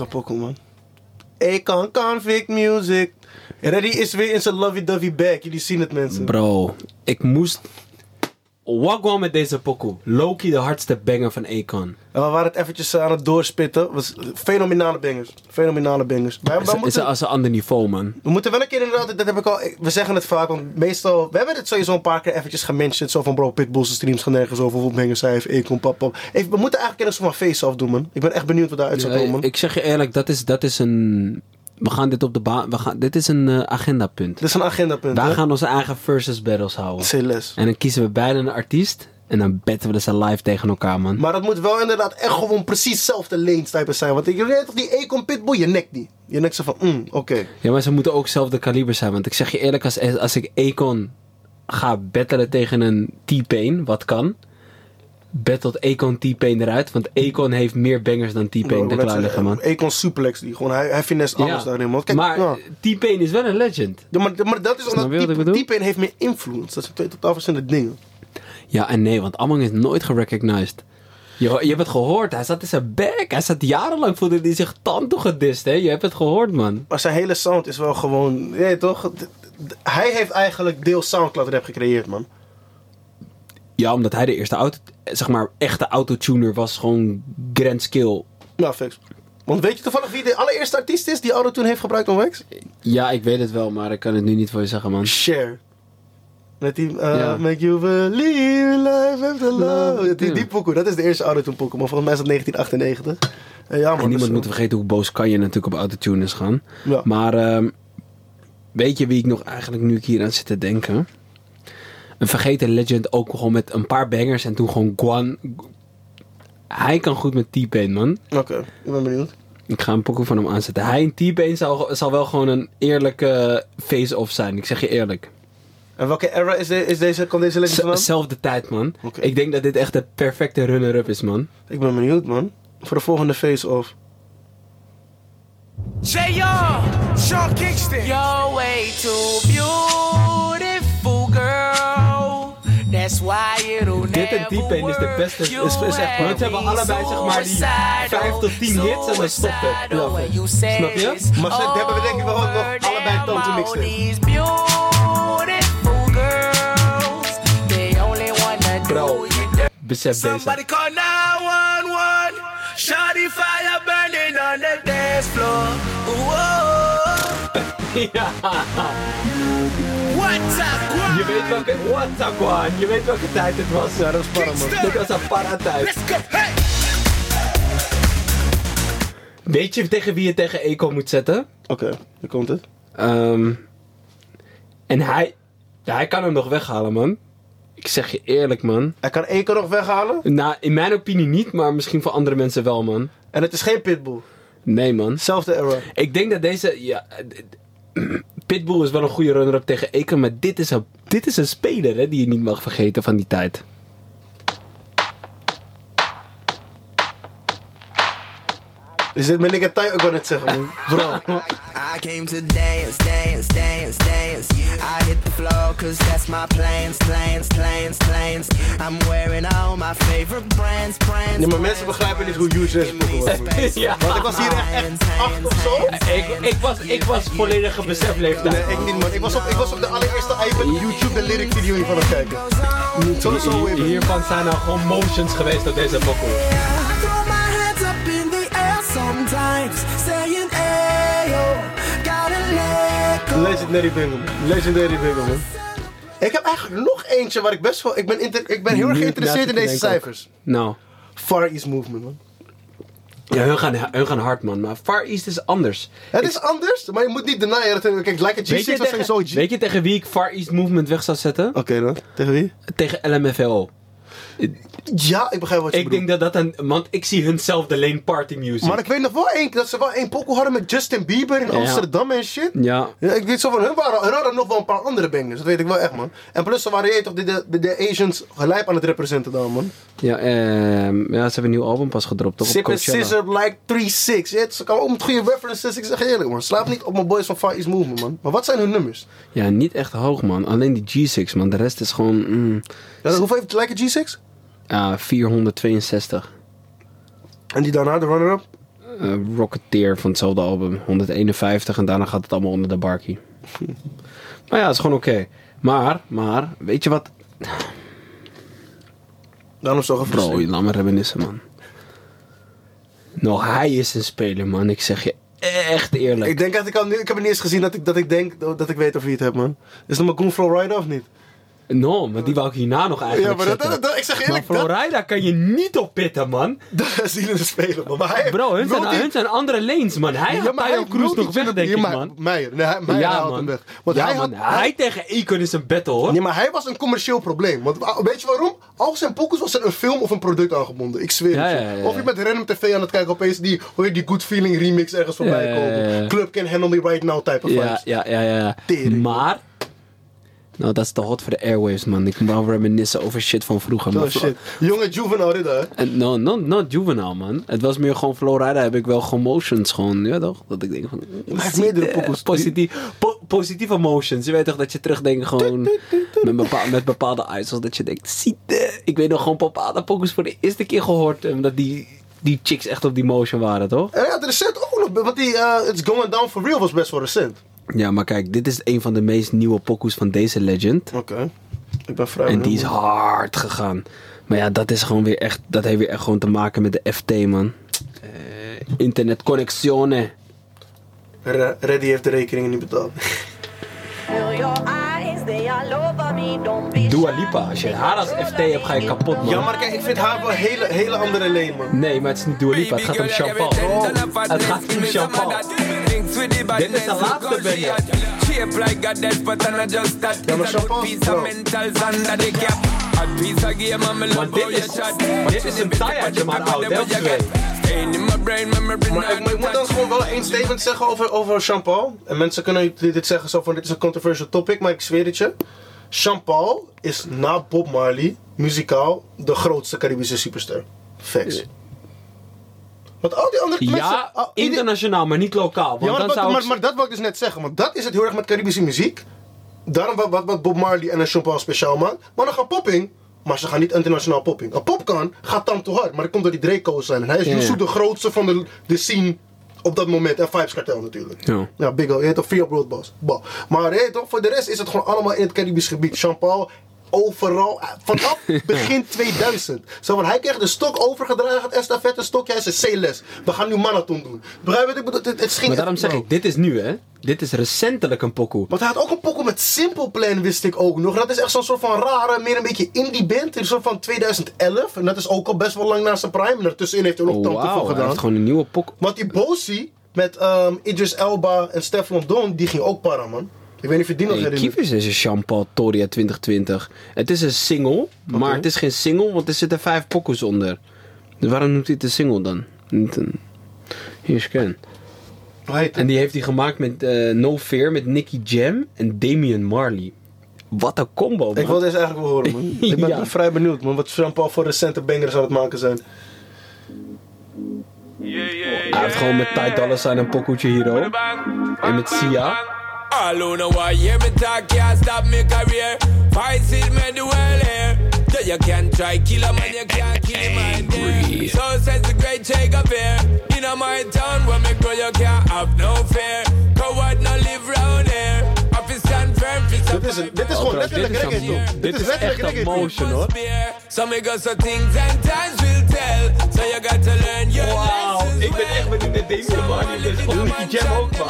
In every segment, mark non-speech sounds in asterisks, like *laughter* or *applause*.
Een pokkel, man. Akon Convict Music. Reddy is weer in zijn lovey-dovey bag. Jullie zien het, mensen. Bro, ik moest... Wagwan met deze pokoe. Loki de hardste banger van Akon. En we waren het eventjes aan het doorspitten. Was fenomenale bangers. Fenomenale bangers. Wij, wij Is, als een ander niveau, man. we moeten wel een keer inderdaad, dat heb ik al, we zeggen het vaak, want meestal, we hebben het sowieso een paar keer eventjes gementiond. Zo van bro, Pitbull's streams gaan nergens over, hoeveel bangers hij heeft, Akon, pap, pap. Even, we moeten eigenlijk een soort van face-off doen, man. Ik ben echt benieuwd wat daaruit Ja, komen. ik zeg je eerlijk, dat is, dat is een... We gaan dit op de baan... we gaan- Dit is een eh, agendapunt. Dit is een agendapunt, Wij hè? gaan onze eigen versus battles houden. Less. En dan kiezen we beide een artiest. En dan betten we ze live tegen elkaar, man. Maar dat moet wel inderdaad echt gewoon precies hetzelfde type zijn. Want ik weet toch, die Akon Pitbull, je nekt die. Je nekt ze van, mm, oké. Ja, maar ze moeten ook zelf de kaliber zijn. Want ik zeg je eerlijk, als, als ik Akon ga battelen tegen een T-Pain, wat kan... Battelt Akon T-Pain eruit. Want Akon heeft meer bangers dan T-Pain zijn- liggen, man. Akon suplex die. Gewoon, hij, hij finesse alles Ja. daarin, man. Kijk, maar. T-Pain is wel een legend. Ja, maar, maar dat is omdat? T-Pain heeft meer influence. Dat zijn twee totaal verschillende dingen. Ja en nee, want Amang is nooit gerecognized. Je, je hebt het gehoord, hij zat in zijn back. Hij zat jarenlang, voelde hij zich tand gedist, hè. Je hebt het gehoord, man. Maar zijn hele sound is wel gewoon... Nee, toch? Hij heeft eigenlijk deels Soundcloud rap gecreëerd, man. Ja, omdat hij de eerste auto, zeg maar, echte autotuner was. Gewoon grand skill. Nou, fix. Want weet je toevallig wie de allereerste artiest is die autotune heeft gebruikt om Wax? Ja, ik weet het wel, maar ik kan het nu niet voor je zeggen, man. Cher. Met die uh, Ja. Make You Believe Life After Love. Die, Ja. die pokoe, dat is de eerste autotune pokoe. Maar volgens mij is dat 1998. Eh, ja, man. En niemand dus, moet vergeten hoe boos kan je natuurlijk op autotune is gaan. Ja. Maar ehm, weet je wie ik nog eigenlijk nu ik hier aan zit te denken? Een vergeten legend ook gewoon met een paar bangers en toen gewoon Guan. Hij kan goed met T-Pain, man. Oké, ik ben benieuwd. Ik ga een pokoe van hem aanzetten. Hij en T-Pain zal, zal wel gewoon een eerlijke face-off zijn. Ik zeg je eerlijk. En welke era is, de, is deze, komt deze legend vandaan? Zelfde tijd, man. Oké. Ik denk dat dit echt de perfecte runner-up is, man. Ik ben benieuwd, man. Voor de volgende face-off. JR, Sean Kingston. You're way too beautiful, girl. That's why it'll Dit en never T-Pain is de beste. Is, is echt, want ze hebben allebei zeg maar die suicidal, 5 tot 10 hits en dan stopt het. Snap je? Maar ze hebben we denk ik wel ook nog allebei them, tand to mix all in. these beautiful girls, they only wanna do Bro. Besef deze. Somebody call 911. Shawty fire burning on the dance floor. Whoa. *laughs* Ja. Je weet welke. What a guan. Je weet welke tijd het was. Ja, dat man. Kingston. Dit was een para-tijd. Let's go. Hey. Weet je tegen wie je tegen Eco moet zetten? Oké, hier komt het. Ehm, en hij. Ja, hij kan hem nog weghalen, man. Ik zeg je eerlijk, man. Hij kan keer nog weghalen. Nou, in mijn opinie niet, maar misschien voor andere mensen wel, man. En het is geen Pitbull. Nee, man. Zelfde era. Ik denk dat deze. Ja, Pitbull is wel een goede runner-up tegen Eken, maar dit is een, dit is een speler hè, die je niet mag vergeten van die tijd. Is dit mijn nigga Ty? Ik wou net zeggen, man. Bro. *laughs* I came to dance, dance, dance, dance. I hit the floor cause that's my plans, plans, plans, plans. I'm wearing all my favorite brands, brands. Nee, maar mensen begrijpen niet hoe huge deze pokoe was. man. Ja. Want ik was hier echt, echt acht of zo. Ik, ik, was, ik was volledige besefleeftijd. Nee, ik niet, man. Ik was op, ik was op de allereerste iPad YouTube de lyric video hiervan aan het kijken. Zo, zo Hier- even. hiervan zijn nou gewoon motions geweest op deze pokoe. Legendary Bingo. Legendary Bingo, man. Ik heb eigenlijk nog eentje waar ik best wel... Ik ben, inter- ik ben heel erg geïnteresseerd in deze cijfers. Nou, Far East Movement, man. ja, hun, gaan, hun gaan hard, man. Maar Far East is anders. Het is anders, maar je moet niet denyen. Dat, kijk, Like a Weet G6 je, was sowieso G. weet je tegen wie ik Far East Movement weg zou zetten? Oké dan, tegen wie? Tegen LMFAO. Ja, ik begrijp wat je Ik bedoelt. denk dat dat een... Want ik zie hunzelf alleen party music. Maar ik weet nog wel één, dat ze wel één pokoe hadden met Justin Bieber in. Amsterdam en shit. Ja. Ja, ik weet zo van hun, waren, hun hadden nog wel een paar andere bangers, dat weet ik wel echt, man. En plus, ze waren je toch de, de, de, de Asians gelijk aan het representen dan, man. Ja, ehm, ja, ze hebben een nieuw album pas gedropt, toch? Op Sip and. Scissor like 3-6. Ja, ze komen ook met goede references, ik zeg eerlijk, man. Slaap niet op mijn boys van Far East Movement, man. Maar wat zijn hun nummers? Ja, niet echt hoog, man. Alleen die G6, man. De rest is gewoon... mm, Ja, hoeveel heeft het lijken G6? ja, 462. En die daarna, de runner-up? Eh, Rocketeer van hetzelfde album. 151 en daarna gaat het allemaal onder de barkie. *laughs* maar ja, het is gewoon oké. Maar, maar, weet je wat? Daarom zo Bro, gefrustreerd. laat me reminiscen, man. Nou, hij is een speler, man. Ik zeg je echt eerlijk. Ik denk dat ik al nu, ik heb het niet eens gezien dat ik, dat ik denk dat ik weet of je het hebt, man. Is het nog maar Goon Flow Rider of niet? No, maar die wou ik hierna nog eigenlijk Ja, maar dat, zetten. dat, dat- ik zeg maar eerlijk, dat, Florida kan je niet op pitten, man. dat is niet een speler, man. Maar hij, Bro, hun zijn, hun zijn andere lanes, man. Hij had maar Tayo heeft Cruz nog weg, denk Ja, ik, maar- man. Meijer, nee, Meijer ja, haalt man. hem weg. Want ja, hij, man. had, hij tegen Econ is een battle, hoor. Nee, maar hij was een commercieel probleem. Want ah, weet je waarom? Al zijn pokus was er een film of een product aangebonden. Ik zweer Ja, het je. ja, ja, Of je met random tv aan het kijken opeens die, hoor je die Good Feeling remix ergens voorbij Ja, ja, ja, ja. komen. Club can handle me right now type of Ja, vibes. ja, ja, ja. Tering. Maar... Nou, dat is te hot voor de airwaves, man. Ik moet wel reminiscen over shit van vroeger. Oh shit. Jonge Juvenile dit hè? No, no, not juvenile, man. Het was meer gewoon Florida heb ik wel gewoon motions gewoon, ja toch? Dat ik denk van... meerdere eh. Positief, po- positieve emotions. Je weet toch dat je terugdenkt gewoon met, bepaal, met bepaalde uitsels. Dat je denkt, ziet Ik weet nog gewoon bepaalde pokus voor de eerste keer gehoord. En dat die, die chicks echt op die motion waren, toch? En ja, recent ook nog. Want die uh, It's Going Down For Real was best wel recent. Ja, maar kijk, dit is een van de meest nieuwe pokus van deze legend. Oké. Ik ben vrij En die is hard gegaan. Maar ja, dat is gewoon weer echt. Dat heeft weer echt gewoon te maken met de FT, man. Eh, internetconnectione. Re- Reddy heeft de rekeningen niet betaald. Dua. Lipa, als je haar als FT hebt, ga je kapot, man. Ja, maar kijk, ik vind haar wel een hele, hele andere leen, man. Nee, maar het is niet Dua Lipa, het gaat om Jean-Paul. Het gaat om Jean-Paul. Dit is de laatste banger. Shape like a despot and I just that Ja, maar Maar dit is- dit is een taaiertje, maar oud, brain, memory Maar ik, ik moet dan gewoon wel één statement zeggen over, over Jean-Paul. En mensen kunnen dit dit zeggen zo van dit is een controversial topic, maar ik zweer het je. Jean-Paul is na Bob Marley, muzikaal, de grootste Caribische superster. Facts. Want al die andere mensen... Ja, al- internationaal, maar niet lokaal. Want Ja, maar, dan dat- zou maar, dat wil ik dus net zeggen. Want dat is het heel erg met Caribische muziek. Daarom wat, wat, wat Bob Marley en een Jean-Paul speciaal maakt. Maar dan gaat popping. Maar ze gaan niet internationaal popping. Een pop kan, gaat dan te hard. Maar dat komt door die Draco's zijn. En hij is. Yusu de grootste van de, de scene op dat moment. En Vibes Cartel natuurlijk. Ja. Ja, Big O. Je heet toch Free Up World Boss. Bah. Maar je toch, voor de rest is het gewoon allemaal in het Caribisch gebied. Jean-Paul overal, eh, vanaf *laughs* begin 2000. Zo hij kreeg de stok overgedragen, het estafette stokje, hij zei C-les. We gaan nu marathon doen. Begrijp je wat ik bedoel? Het, het ging Maar daarom zeg ik, dit is nu, hè. Dit is recentelijk een pokoe. Want hij had ook een pokoe met Simple Plan, wist ik ook nog. Dat is echt zo'n soort van rare, meer een beetje indie band. Een soort van 2011. En dat is ook al best wel lang na zijn prime. En daartussenin heeft hij ook Oh, nog tante wauw, veel hij gedaan. heeft gewoon een nieuwe pokoe. Want die Bosie met ehm, Idris Elba en Stefan Don, die ging ook para, man. Ik weet niet of je die nog Hey, herinnert. Kievers is een Jean-Paul Toria 2020. Het is een single, maar het is geen single, want er zitten vijf pokoes onder. Dus waarom noemt hij het een single dan? Niet een... Hier is Ken. En die heeft hij gemaakt met eh, No Fear, met Nicky Jam en Damian Marley. Wat een combo, man. Ik wil deze eigenlijk wel horen, man. *laughs* Ik ben Ja. vrij benieuwd, man. Wat Jean-Paul voor recente bangers aan het maken zijn. Hij heeft gewoon met Ty Dolla Sign een pokoetje hier ook. En met Sia. All who know why hear me talk can't stop me career. Fight it, me the well here. Yeah, you can try kill a man, you can't kill him man there. So says the great Che Guevara. In a my town where me grow, you can't have no fear. Coward no live round is, een- dit is gewoon Bro, dit letterlijk dit is letterlijk echt een reggae, toch? motion, hoor. So me go so things and times will tell. So you got to learn your Wauw, lessons. ik ben echt benieuwd naar Damian Marley. Of Nicky Jam ook, man.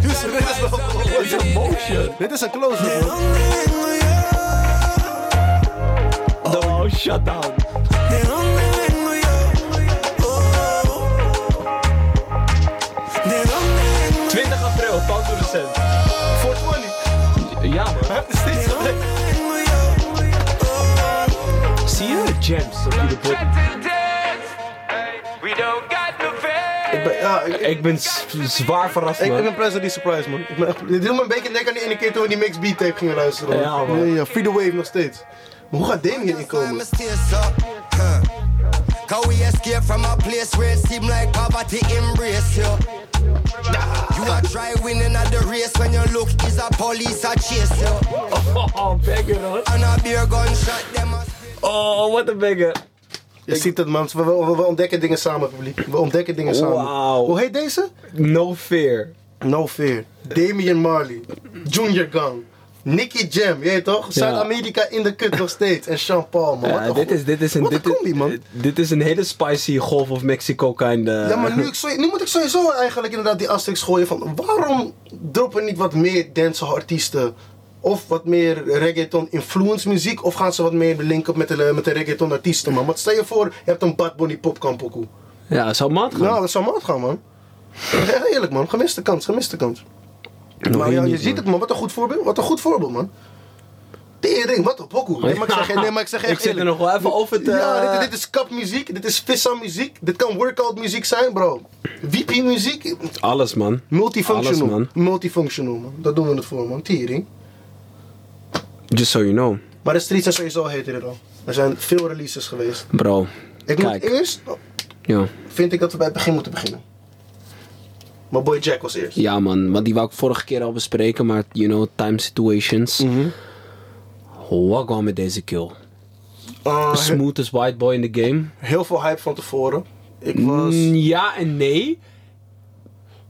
Dus dit is wel Dit is een motion. Dit is een close-up, hoor. Oh, shut down. De pot. We don't got no faith. Ik ben, ja, ik, Ik ben s- zwaar verrast, ik, ik man. ben pleasantly surprised, man. Ik ben echt, dit doet me een beetje denken aan die ene keer toen we die Mix Beat tape gingen luisteren. Ja, man. Ja, ja, Free the Wave nog steeds. Maar hoe gaat Damien inkomen? Cause we escape from a place where it seem like poverty embrace you. You are try winning at the race when you look is a police a chase you. *laughs* Oh, man. And a beer gunshot them a Oh, wat een banger. Je ziet het, man. We, we, we ontdekken dingen samen, publiek. We ontdekken dingen samen. Hoe heet deze? No fear. No Fear. Damian Marley. Junior Gang. Nicky Jam, je weet toch? Zuid-Amerika in de kut nog steeds. En Sean Paul, man. Wat Ja, dit is, dit is een, Wat dit, combi, man. dit is een hele spicy Golf of Mexico kind. eh, Ja, maar nu, ik nu moet ik sowieso eigenlijk inderdaad die asterisk gooien van... Waarom droppen niet wat meer dancehall artiesten? Of wat meer reggaeton influence muziek? Of gaan ze wat meer linken met de, met de reggaeton artiesten, man? Want stel je voor, je hebt een Bad Bunny popkampokoe. Ja, zou maat gaan. Nou, dat zou maat gaan, man. Echt eerlijk, man. Gemiste kans, gemiste kans. Maar ja, je ziet het, man. Wat een goed voorbeeld. Wat een goed voorbeeld, man. Tering, wat een pokoe. Nee, maar ik zeg, nee, maar ik zeg echt Ik zit er nog wel even over te... Ja, dit, dit is kapmuziek, dit is vissa muziek, dit kan workout muziek zijn, bro. VP muziek, Alles, man. multifunctional. Alles, man. Multifunctional, man. Daar doen we het voor, man. Tering. Just so you know. Maar de streets zijn sowieso heter er al. Er zijn veel releases geweest. Bro. Ik Kijk. moet eerst, Ja. vind ik dat we bij het begin moeten beginnen. Maar Boy Jack was eerst. ja, man. Want die wou ik vorige keer al bespreken. Maar, you know, time situations. Mhm. Wat gewoon met deze kill? Uh, he- Smoothest white boy in the game. heel veel hype van tevoren. Ik was... Mm, Ja en nee.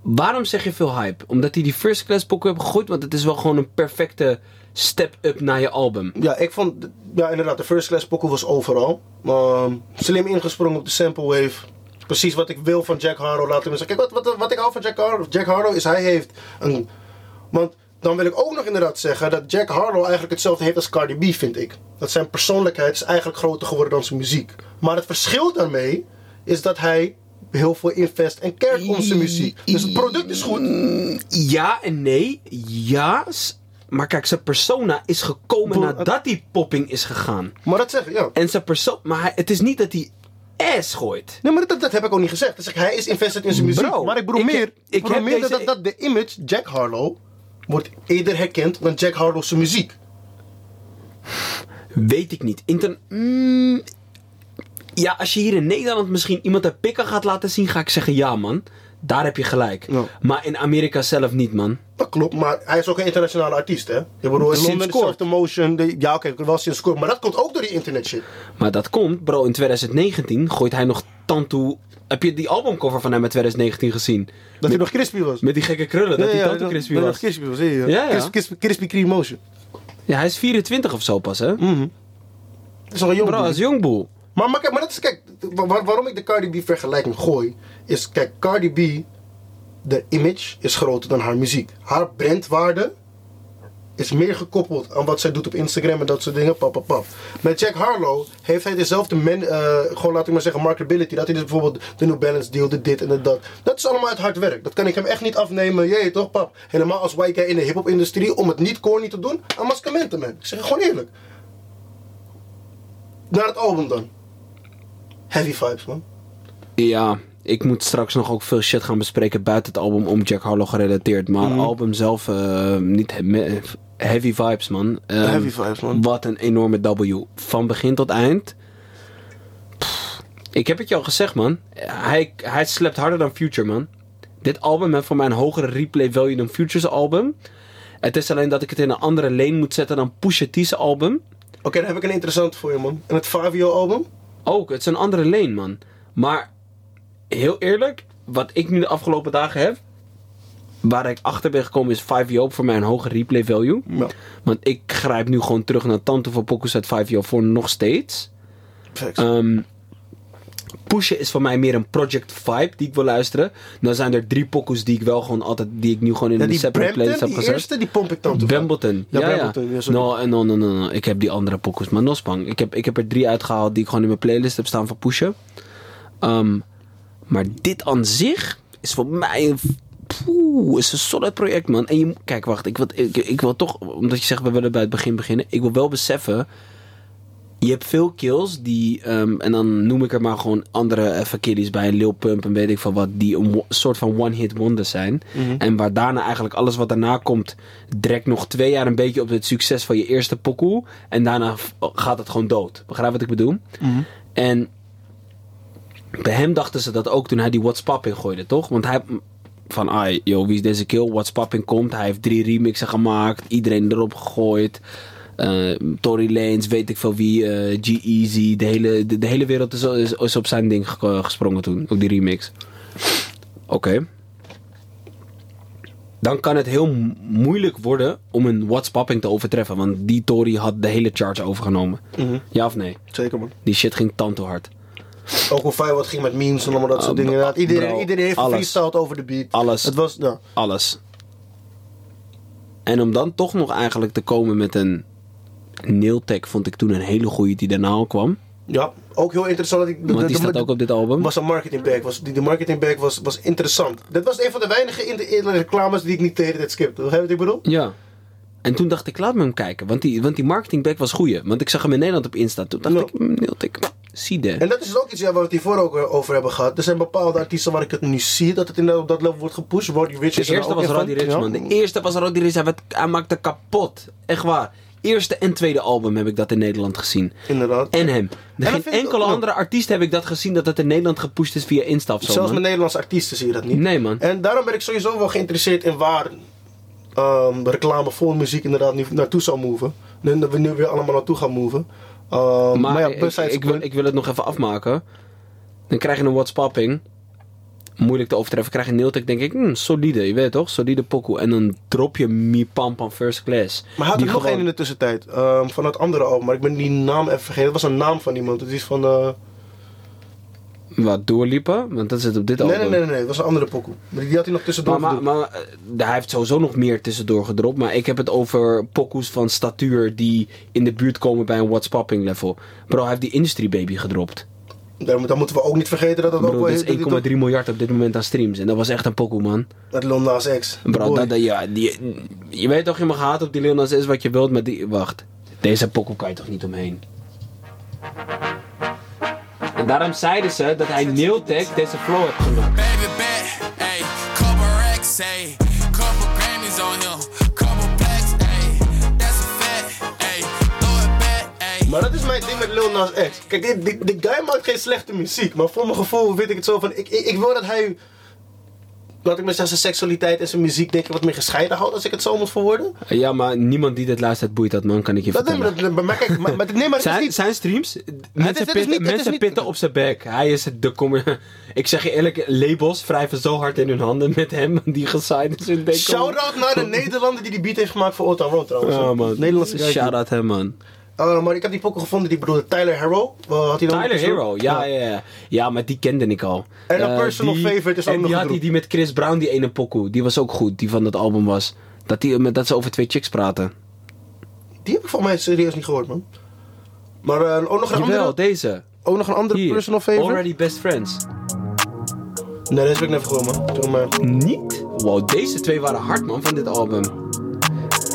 Waarom zeg je veel hype? Omdat hij die first class pokken heeft gegooid. Want het is wel gewoon een perfecte step-up naar je album. Ja, ik vond, ja inderdaad, de first class pokoe was overal. Ehm, slim ingesprongen op de sample wave. Precies wat ik wil van Jack Harlow. Laten we zeggen. Kijk, wat, wat, wat ik hou van Jack Harlow, Jack Harlow is hij heeft een... Want dan wil ik ook nog inderdaad zeggen dat Jack Harlow eigenlijk hetzelfde heeft als Cardi B, vind ik. Dat zijn persoonlijkheid is eigenlijk groter geworden dan zijn muziek. Maar het verschil daarmee is dat hij heel veel invest en om zijn muziek. Dus het product is goed. Ja en nee. Ja. Maar kijk, zijn persona is gekomen nadat die popping is gegaan. Maar dat zeg ik, ja. En zijn persoon... Maar hij- het is niet dat hij ass gooit. Nee, maar dat, dat heb ik ook niet gezegd. Dus hij is invested in zijn muziek. Bro, maar ik bedoel ik meer, ik bedoel heb meer deze- dat, dat de image Jack Harlow wordt eerder herkend dan Jack Harlow zijn muziek. Weet ik niet. Inter Mm, ja, als je hier in Nederland misschien iemand een pikken gaat laten zien, ga ik zeggen ja, man. Daar heb je gelijk. Ja. Maar in Amerika zelf niet, man. Dat klopt, maar hij is ook een internationale artiest, hè? Ik bedoel, in Londen dezelfde motion. De, ja, oké, wel sinds kort. Maar dat komt ook door die internet shit. Maar dat komt, bro, in 2019 gooit hij nog Tantu. Heb je die albumcover van hem uit 2019 gezien? Dat hij nog crispy was. Met die gekke krullen, dat hij dat- crispy dat was. nog crispy was, ja, ja. Ja, ja. Crispy, crispy, crispy Kreme motion. Ja, hij is 24 of zo pas, hè? Dat is nog een jong Bro, dude. als jongboel. Maar, maar, kijk, maar dat is, kijk, wa- wa- waarom ik de Cardi B vergelijking gooi, is, kijk, Cardi B, de image is groter dan haar muziek. Haar brandwaarde is meer gekoppeld aan wat zij doet op Instagram en dat soort dingen. Pap, pap, pap. Met Jack Harlow heeft hij dezelfde, men, eh, gewoon laat ik maar zeggen, marketability. Dat hij dus bijvoorbeeld de New Balance deal, de dit en de dat. Dat is allemaal uit hard werk. Dat kan ik hem echt niet afnemen. Jee, toch, pap? Helemaal als white in de hip-hop industrie, om het niet corny te doen, aan maskamenten, man. Ik zeg gewoon eerlijk. Naar het album dan. Heavy vibes, man. Ja, ik moet straks nog ook veel shit gaan bespreken buiten het album om Jack Harlow gerelateerd. Maar Mhm. album zelf, eh, niet he- heavy vibes, man. Ehm, Heavy vibes, man. Wat een enorme W. Van begin tot eind. Pff, ik heb het je al gezegd, man. Hij, hij slept harder dan Future, man. Dit album heeft voor mij een hogere replay value dan Future's album. Het is alleen dat ik het in een andere lane moet zetten dan Pusha T's album. Oké, dan heb ik een interessant voor je, man. En het Fabio album? Ook, het is een andere lane, man. Maar heel eerlijk, wat ik nu de afgelopen dagen heb, waar ik achter ben gekomen is 5 voor mij een hoge replay value. Ja. Want ik grijp nu gewoon terug naar Tante van Pokus uit 5 voor nog steeds. Facts. Pushen is voor mij meer een project vibe die ik wil luisteren. Dan zijn er drie pokus die ik wel gewoon altijd, die ik nu gewoon in ja, een die separate playlist heb gezet. eerste, die pomp ik dan toe. Bambleton. Ja, Ja, ja. Bambleton, ja, no, no, no, no, no. Ik heb die andere pokus. Maar Nospang. Ik heb, ik heb er drie uitgehaald die ik gewoon in mijn playlist heb staan voor pushen. Ehm, maar dit aan zich is voor mij een... Poeh, is een solid project, man. En je, kijk, wacht. Ik wil, ik, ik wil toch... Omdat je zegt, we willen bij het begin beginnen. Ik wil wel beseffen... je hebt veel kills die, ehm, en dan noem ik er maar gewoon andere even killies bij, Lil Pump en weet ik van wat, die een soort van one-hit wonders zijn. En waar daarna eigenlijk alles wat daarna komt, direct nog twee jaar een beetje op het succes van je eerste pokoe. En daarna gaat het gewoon dood. Begrijp wat ik bedoel? En bij hem dachten ze dat ook toen hij die What's Poppin gooide, toch? Want hij, van, ah, yo, wie is deze kill? What's Poppin komt. Hij heeft drie remixen gemaakt. Iedereen erop gegooid. Eh Tory Lanez, weet ik veel wie. eh G-Eazy. De hele, de, de hele wereld is, is, is op zijn ding ge- gesprongen toen. Ook die remix. Oké. Dan kan het heel mo- moeilijk worden om een What's Popping te overtreffen. Want die Tory had de hele charge overgenomen. Ja of nee? Zeker man. Die shit ging tante hard. Ook hoe fijn wat ging met memes en allemaal dat soort Ah, dingen. inderdaad. Iedereen, bro, iedereen heeft alles. gefreestyled over de beat. Alles. Het was, ja. Alles. En om dan toch nog eigenlijk te komen met een Nailtech vond ik toen een hele goeie die daarna al kwam. Ja, ook heel interessant. Dat ik, Want die staat ook op dit album. was een marketingback. Was, die, de marketingback was, was interessant. Dat was een van de weinige in de, in de reclames die ik niet hele tijd skipte. Begrijp je wat ik bedoel? Ja. En toen dacht ik, laat me hem kijken. Want die, want die marketingback was goeie. Want ik zag hem in Nederland op Insta. Toen dacht ik, mm, Nailtech, zie de. En dat is ook iets ja, waar we het hiervoor ook eh, over hebben gehad. Er zijn bepaalde artiesten waar ik het nu zie dat het in op dat level wordt gepusht. Roddy Rich De is er eerste ook was. Roddy Rich, man. De eerste was Roddy Rich. Hij, werd, hij maakte kapot. Echt waar. Eerste en tweede album heb ik dat in Nederland gezien. Inderdaad. En hem. dat Geen enkele ook- andere artiest heb ik dat gezien dat het in Nederland gepusht is via Insta of zo. Zelfs man. met Nederlandse artiesten zie je dat niet. Nee, man. En daarom ben ik sowieso wel geïnteresseerd in waar de reclame voor muziek inderdaad nu naartoe zou moven. Nu, dat we nu weer allemaal naartoe gaan moven. Ehm, Maar, maar, ja, ik, ik, wil, ik wil het nog even afmaken. Dan krijg je een What's Popping. Moeilijk te overtreffen. Krijg je Nailtech, denk ik, hmm, solide. Je weet toch? Solide pokoe. En dan drop je Mi Pam Pam First Class. Maar had er nog één in de tussentijd. ehm, van het andere album. Maar ik ben die naam even vergeten. Het was een naam van iemand. Het is van... eh, Wat, doorliepen? Want dat zit op dit nee, album. nee, nee, nee. Het was een andere pokoe. Maar die had hij nog tussendoor Maar, maar eh, hij heeft sowieso nog meer tussendoor gedropt. Maar ik heb het over pokoes van statuur die in de buurt komen bij een What's Popping level. Bro, hij heeft die Industry Baby gedropt. Daar- Dan moeten we ook niet vergeten dat dat ook wel... dat is dat die 1,3 miljard op dit moment aan streams. En dat was echt een pokoe, man. Met Lil Nas X. Bro, dat, dat- ja, die, je weet toch, je mag haat op die Lil Nas is wat je wilt, maar die... Wacht, deze pokoe kan je toch niet omheen? En daarom zeiden ze dat hij Nailtech deze flow heeft genoemd. Baby bet, ayy, couple racks, ayy, Maar dat is mijn ding met Lil Nas X. Kijk, die, die, die guy maakt geen slechte muziek. Maar voor mijn gevoel weet ik het zo van... Ik, ik, ik wil dat hij... Laat ik maar zeggen, zijn seksualiteit en zijn muziek denk ik wat meer gescheiden houdt. Als ik het zo moet verwoorden. Ja, maar niemand die dit luistert boeit dat, man, kan ik je Dat, vertellen. dat, maar kijk, maar, maar, nee, maar Zijn, niet... zijn streams, mensen, is pitten, niet- mensen niet- pitten op zijn bek. Hij is de kommer. *laughs* Ik zeg je eerlijk, labels wrijven zo hard in hun handen met hem *laughs* die gesigned is in bek. Shout-out naar de Nederlander die die beat heeft gemaakt voor Town Road trouwens. Ja, man. Nederlandse guy. Shout out hem, man. Uh, maar ik heb die pokken gevonden die bedoelde Tyler Hero. Uh, had hij dan Tyler Hero, ja, ja, ja. Ja, maar die kende ik al. En een Eh, personal die- favorite is ook En nog die had die, die met Chris Brown, die ene pokoe. Die was ook goed, die van dat album was. Dat, die, dat ze over twee chicks praten. Die heb ik volgens mij serieus niet gehoord, man. Maar uh, ook nog een Jawel, andere, deze. ook nog een andere Hier. personal favorite? Already Best Friends. Nee, deze heb ik net gehoord, man. Doe maar. Niet? Wow, deze twee waren hard, man, van dit album.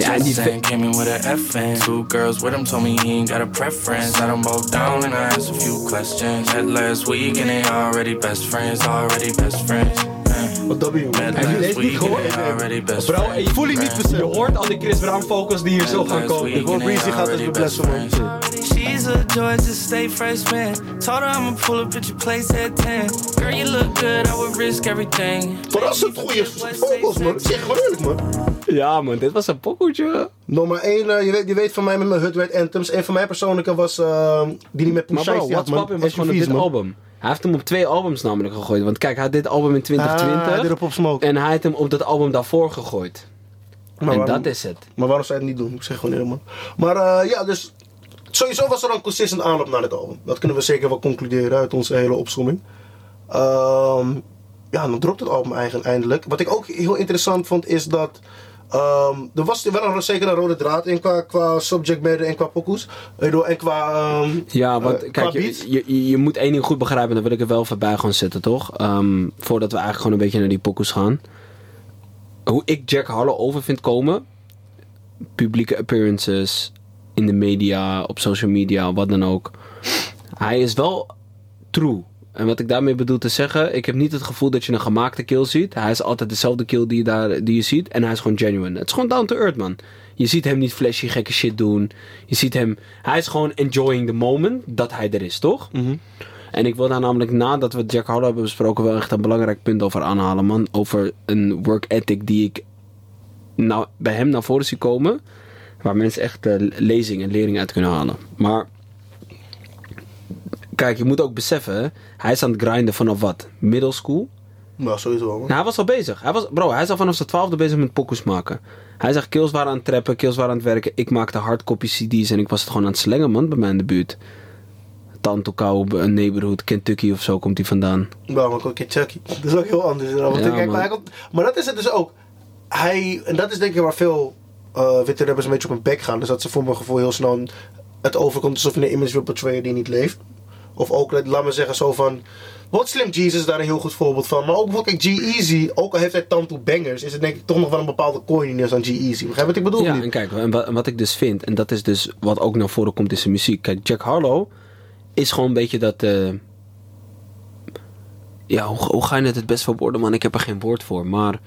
En die... Saying came in with a FN. Two girls with him told me he ain't got a preference. Had them both down and I asked a few questions. Met last week and they already best friends, already best friends. Uh, Wat W, Heb je deze niet gehoord? Bro, je voel je niet Uh, beseft. Je hoort al die Chris Brown vocals die hier zo gaan komen. week hoor Breezy gaat best beblessen, man. She's a joy, just stay fresh, man. Told her I'ma pull up at your place at 10. Girl, you look good, I would risk everything. Zijn goede vocals, man. Ik zeg gewoon eerlijk, man. Ja, man, dit was een pokoetje. Nog maar één, eh, je, weet, je weet van mij met mijn Red Anthems. Een van mijn persoonlijke was uh, die niet met Pusha bro, had, What's man. Was gewoon op dit man. album. Hij heeft hem op twee albums namelijk gegooid. Want kijk, hij had dit album in 2020. Ah, dit op Pop Smoke. en hij had hem op dat album daarvoor gegooid. Maar en waarom- dat is het. Maar waarom zou je het niet doen? Ik zeg gewoon helemaal. Maar eh, ja, dus sowieso was er een consistent aanloop naar dit album. Dat kunnen we zeker wel concluderen uit onze hele opzomming. Ehm, ja, dan dropt het album eigenlijk eindelijk. Wat ik ook heel interessant vond is dat. Ehm, er was wel een, zeker een rode draad in qua, qua subject matter en qua pokoes. Wel, En qua. ehm, Ja, want eh, kijk, qua je, je, je- moet één ding goed begrijpen. Dan wil ik er wel even bij gaan zitten, toch? Ehm, voordat we eigenlijk gewoon een beetje naar die pokoes gaan. Hoe ik Jack Harlow over vind komen. Publieke appearances. in de media, op social media, wat dan ook. Hij is wel true. En wat ik daarmee bedoel te zeggen, ik heb niet het gevoel dat je een gemaakte kill ziet. Hij is altijd dezelfde kill die je, daar, die je ziet. En hij is gewoon genuine. Het is gewoon down to earth, man. Je ziet hem niet flashy gekke shit doen. Je ziet hem, hij is gewoon enjoying the moment dat hij er is, toch? En ik wil daar namelijk nadat we Jack Harlow hebben besproken wel echt een belangrijk punt over aanhalen, man. Over een work ethic die ik nou, bij hem naar voren zie komen. Waar mensen echt eh, lezing en lering uit kunnen halen. Maar kijk, je moet ook beseffen, hij is aan het grinden vanaf wat? Middle school? Nou, sowieso wel. man. Nou, hij was al bezig. Hij was, bro, hij is al vanaf zijn twaalfde bezig met pokus maken. Hij zegt, kills waren aan het trappen, kills waren aan het werken. Ik maakte hardcopy CD's en ik was het gewoon aan het slengen, man, bij mij in de buurt. Tantokou, een neighborhood, Kentucky of zo komt hij vandaan. Nou, maar ook Kentucky. Dat is ook heel anders. Ja, kijk, maar, komt- maar dat is het dus ook. Hij, en dat is denk ik waar veel eh, witte rappers een beetje op hun bek gaan. Dus dat ze voor mijn gevoel heel snel het overkomt alsof je een image wil portrayen die niet leeft. Of ook, laat me zeggen, zo van... Wat Slim Jesus daar een heel goed voorbeeld van. Maar ook bijvoorbeeld, kijk, G-Eazy, ook al heeft hij tanto bangers, is het denk ik toch nog wel een bepaalde coininess aan G-Eazy. Begrijp je wat ik bedoel? Ja, niet? en kijk, en wat, wat ik dus vind, en dat is dus wat ook naar voren komt in zijn muziek. Kijk, Jack Harlow is gewoon een beetje dat. eh, ja, hoe, hoe ga je het het best verwoorden, man? Ik heb er geen woord voor. Maar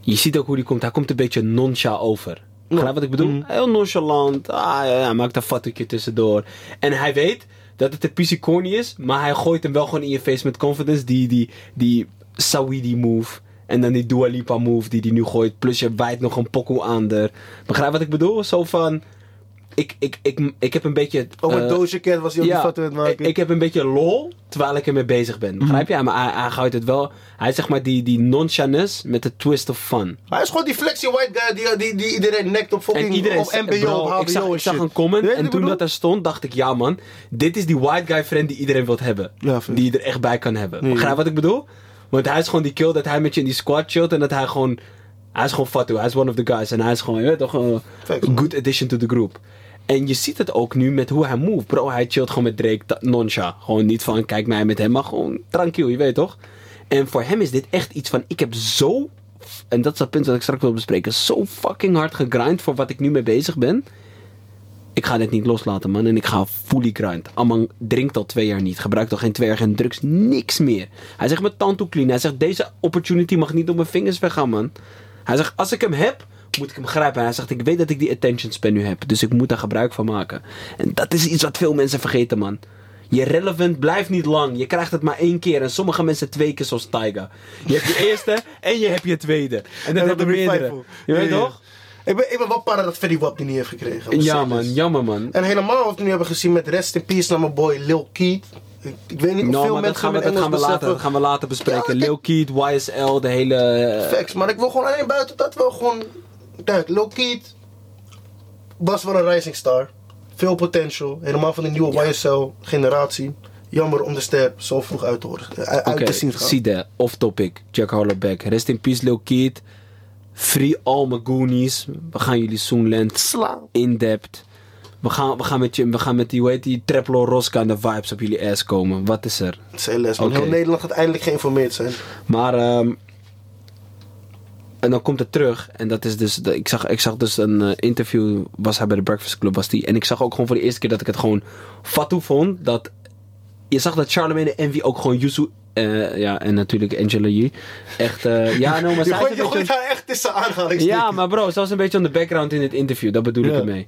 je ziet ook hoe die komt. Hij komt een beetje noncha over. Begrijp wat ik bedoel? Heel nonchalant. Ah, ja, ja, maakt een fatsoetje tussendoor. En hij weet dat het een piece corny is, maar hij gooit hem wel gewoon in je face met confidence. Die, die, die Saweetie move. En dan die Dua Lipa move die hij nu gooit. Plus je wijt nog een pokoe aan er. Begrijp wat ik bedoel? Zo van... Ik, ik, ik, ik heb een beetje... Met eh, Doja Cat was hij ook die foto aan het maken. ik, ik heb een beetje lol terwijl ik ermee bezig ben. Begrijp je? Maar hij, hij gooit het wel... Hij is zeg maar die, die nonchalance met de twist of fun. Hij is gewoon die flexie white guy die, die, die iedereen nekt op fucking En iedereen op MBO, bro, op HBO ik zag, en ik zag shit. een comment en toen dat er stond, dacht ik, ja man, dit is die white guy friend die iedereen wilt hebben. Ja, die je er echt bij kan hebben. Begrijp wat ik bedoel? Want hij is gewoon die kill dat hij met je in die squad chillt en dat hij gewoon, hij is gewoon fatu, hij is one of the guys en hij is gewoon, je weet toch, een een man. good addition to the group. En je ziet het ook nu met hoe hij move. Bro, hij chillt gewoon met Drake, noncha. Gewoon niet van, kijk mij met hem, maar gewoon tranquil, je weet toch? En voor hem is dit echt iets van, ik heb zo, en dat is het punt wat ik straks wil bespreken, zo fucking hard gegrind voor wat ik nu mee bezig ben. Ik ga dit niet loslaten, man. En ik ga fully grind. Amang drinkt al twee jaar niet. Gebruikt al geen twee jaar geen drugs. Niks meer. Hij zegt met tand toe clean. Hij zegt deze opportunity mag niet door mijn vingers weggaan, man. Hij zegt als ik hem heb, moet ik hem grijpen. Hij zegt ik weet dat ik die attention span nu heb. Dus ik moet daar gebruik van maken. En dat is iets wat veel mensen vergeten, man. Je relevant blijft niet lang. Je krijgt het maar één keer. En sommige mensen twee keer zoals Tyga. Je hebt je *laughs* eerste en je hebt je tweede. En dan En heb je dat de meerdere. Je weet Ja, ja. toch? Ik ben, ik ben wel para dat Fetty Wap die niet heeft gekregen. Ja man, jammer man. En helemaal wat we nu hebben gezien met Rest in Peace naar mijn boy Lil Keat. Ik, weet niet of No, veel dat mensen gaan, we, met dat, gaan we Engels later, dat gaan we later bespreken. Ja, Lil Keat, YSL, de hele... Facts, maar ik wil gewoon alleen buiten dat wel gewoon... Kijk, Keat was wel een rising star. Veel potential. Helemaal van de nieuwe YSL generatie. Jammer om de ster zo vroeg uit te horen. Uit Oké, te zien gaan. Off topic. Jack Harlow back. Rest in peace Lil Keat. Free all my Goonies. We gaan jullie Soonland Slaan. in depth. We gaan, we gaan met je, we gaan met die, hoe heet die, Treplo Rosca en de vibes op jullie ass komen. Wat is er? CLS, man. Oké. Heel Nederland gaat eindelijk geïnformeerd zijn. Maar, ehm, en dan komt het terug. En dat is dus, ik zag, ik zag dus een eh, interview, was hij bij de Breakfast Club, was die. En ik zag ook gewoon voor de eerste keer dat ik het gewoon fatu vond. Dat, je zag dat Charlemagne en Envy ook gewoon Yuzu, eh, ja, en natuurlijk Angela Yee. Echt, eh, *laughs* ja, no, maar Je gooit, je gooit daar echt tussen aanhalingstekens. Ja, maar bro, ze was een beetje on the background in het interview. Dat bedoel ik ermee.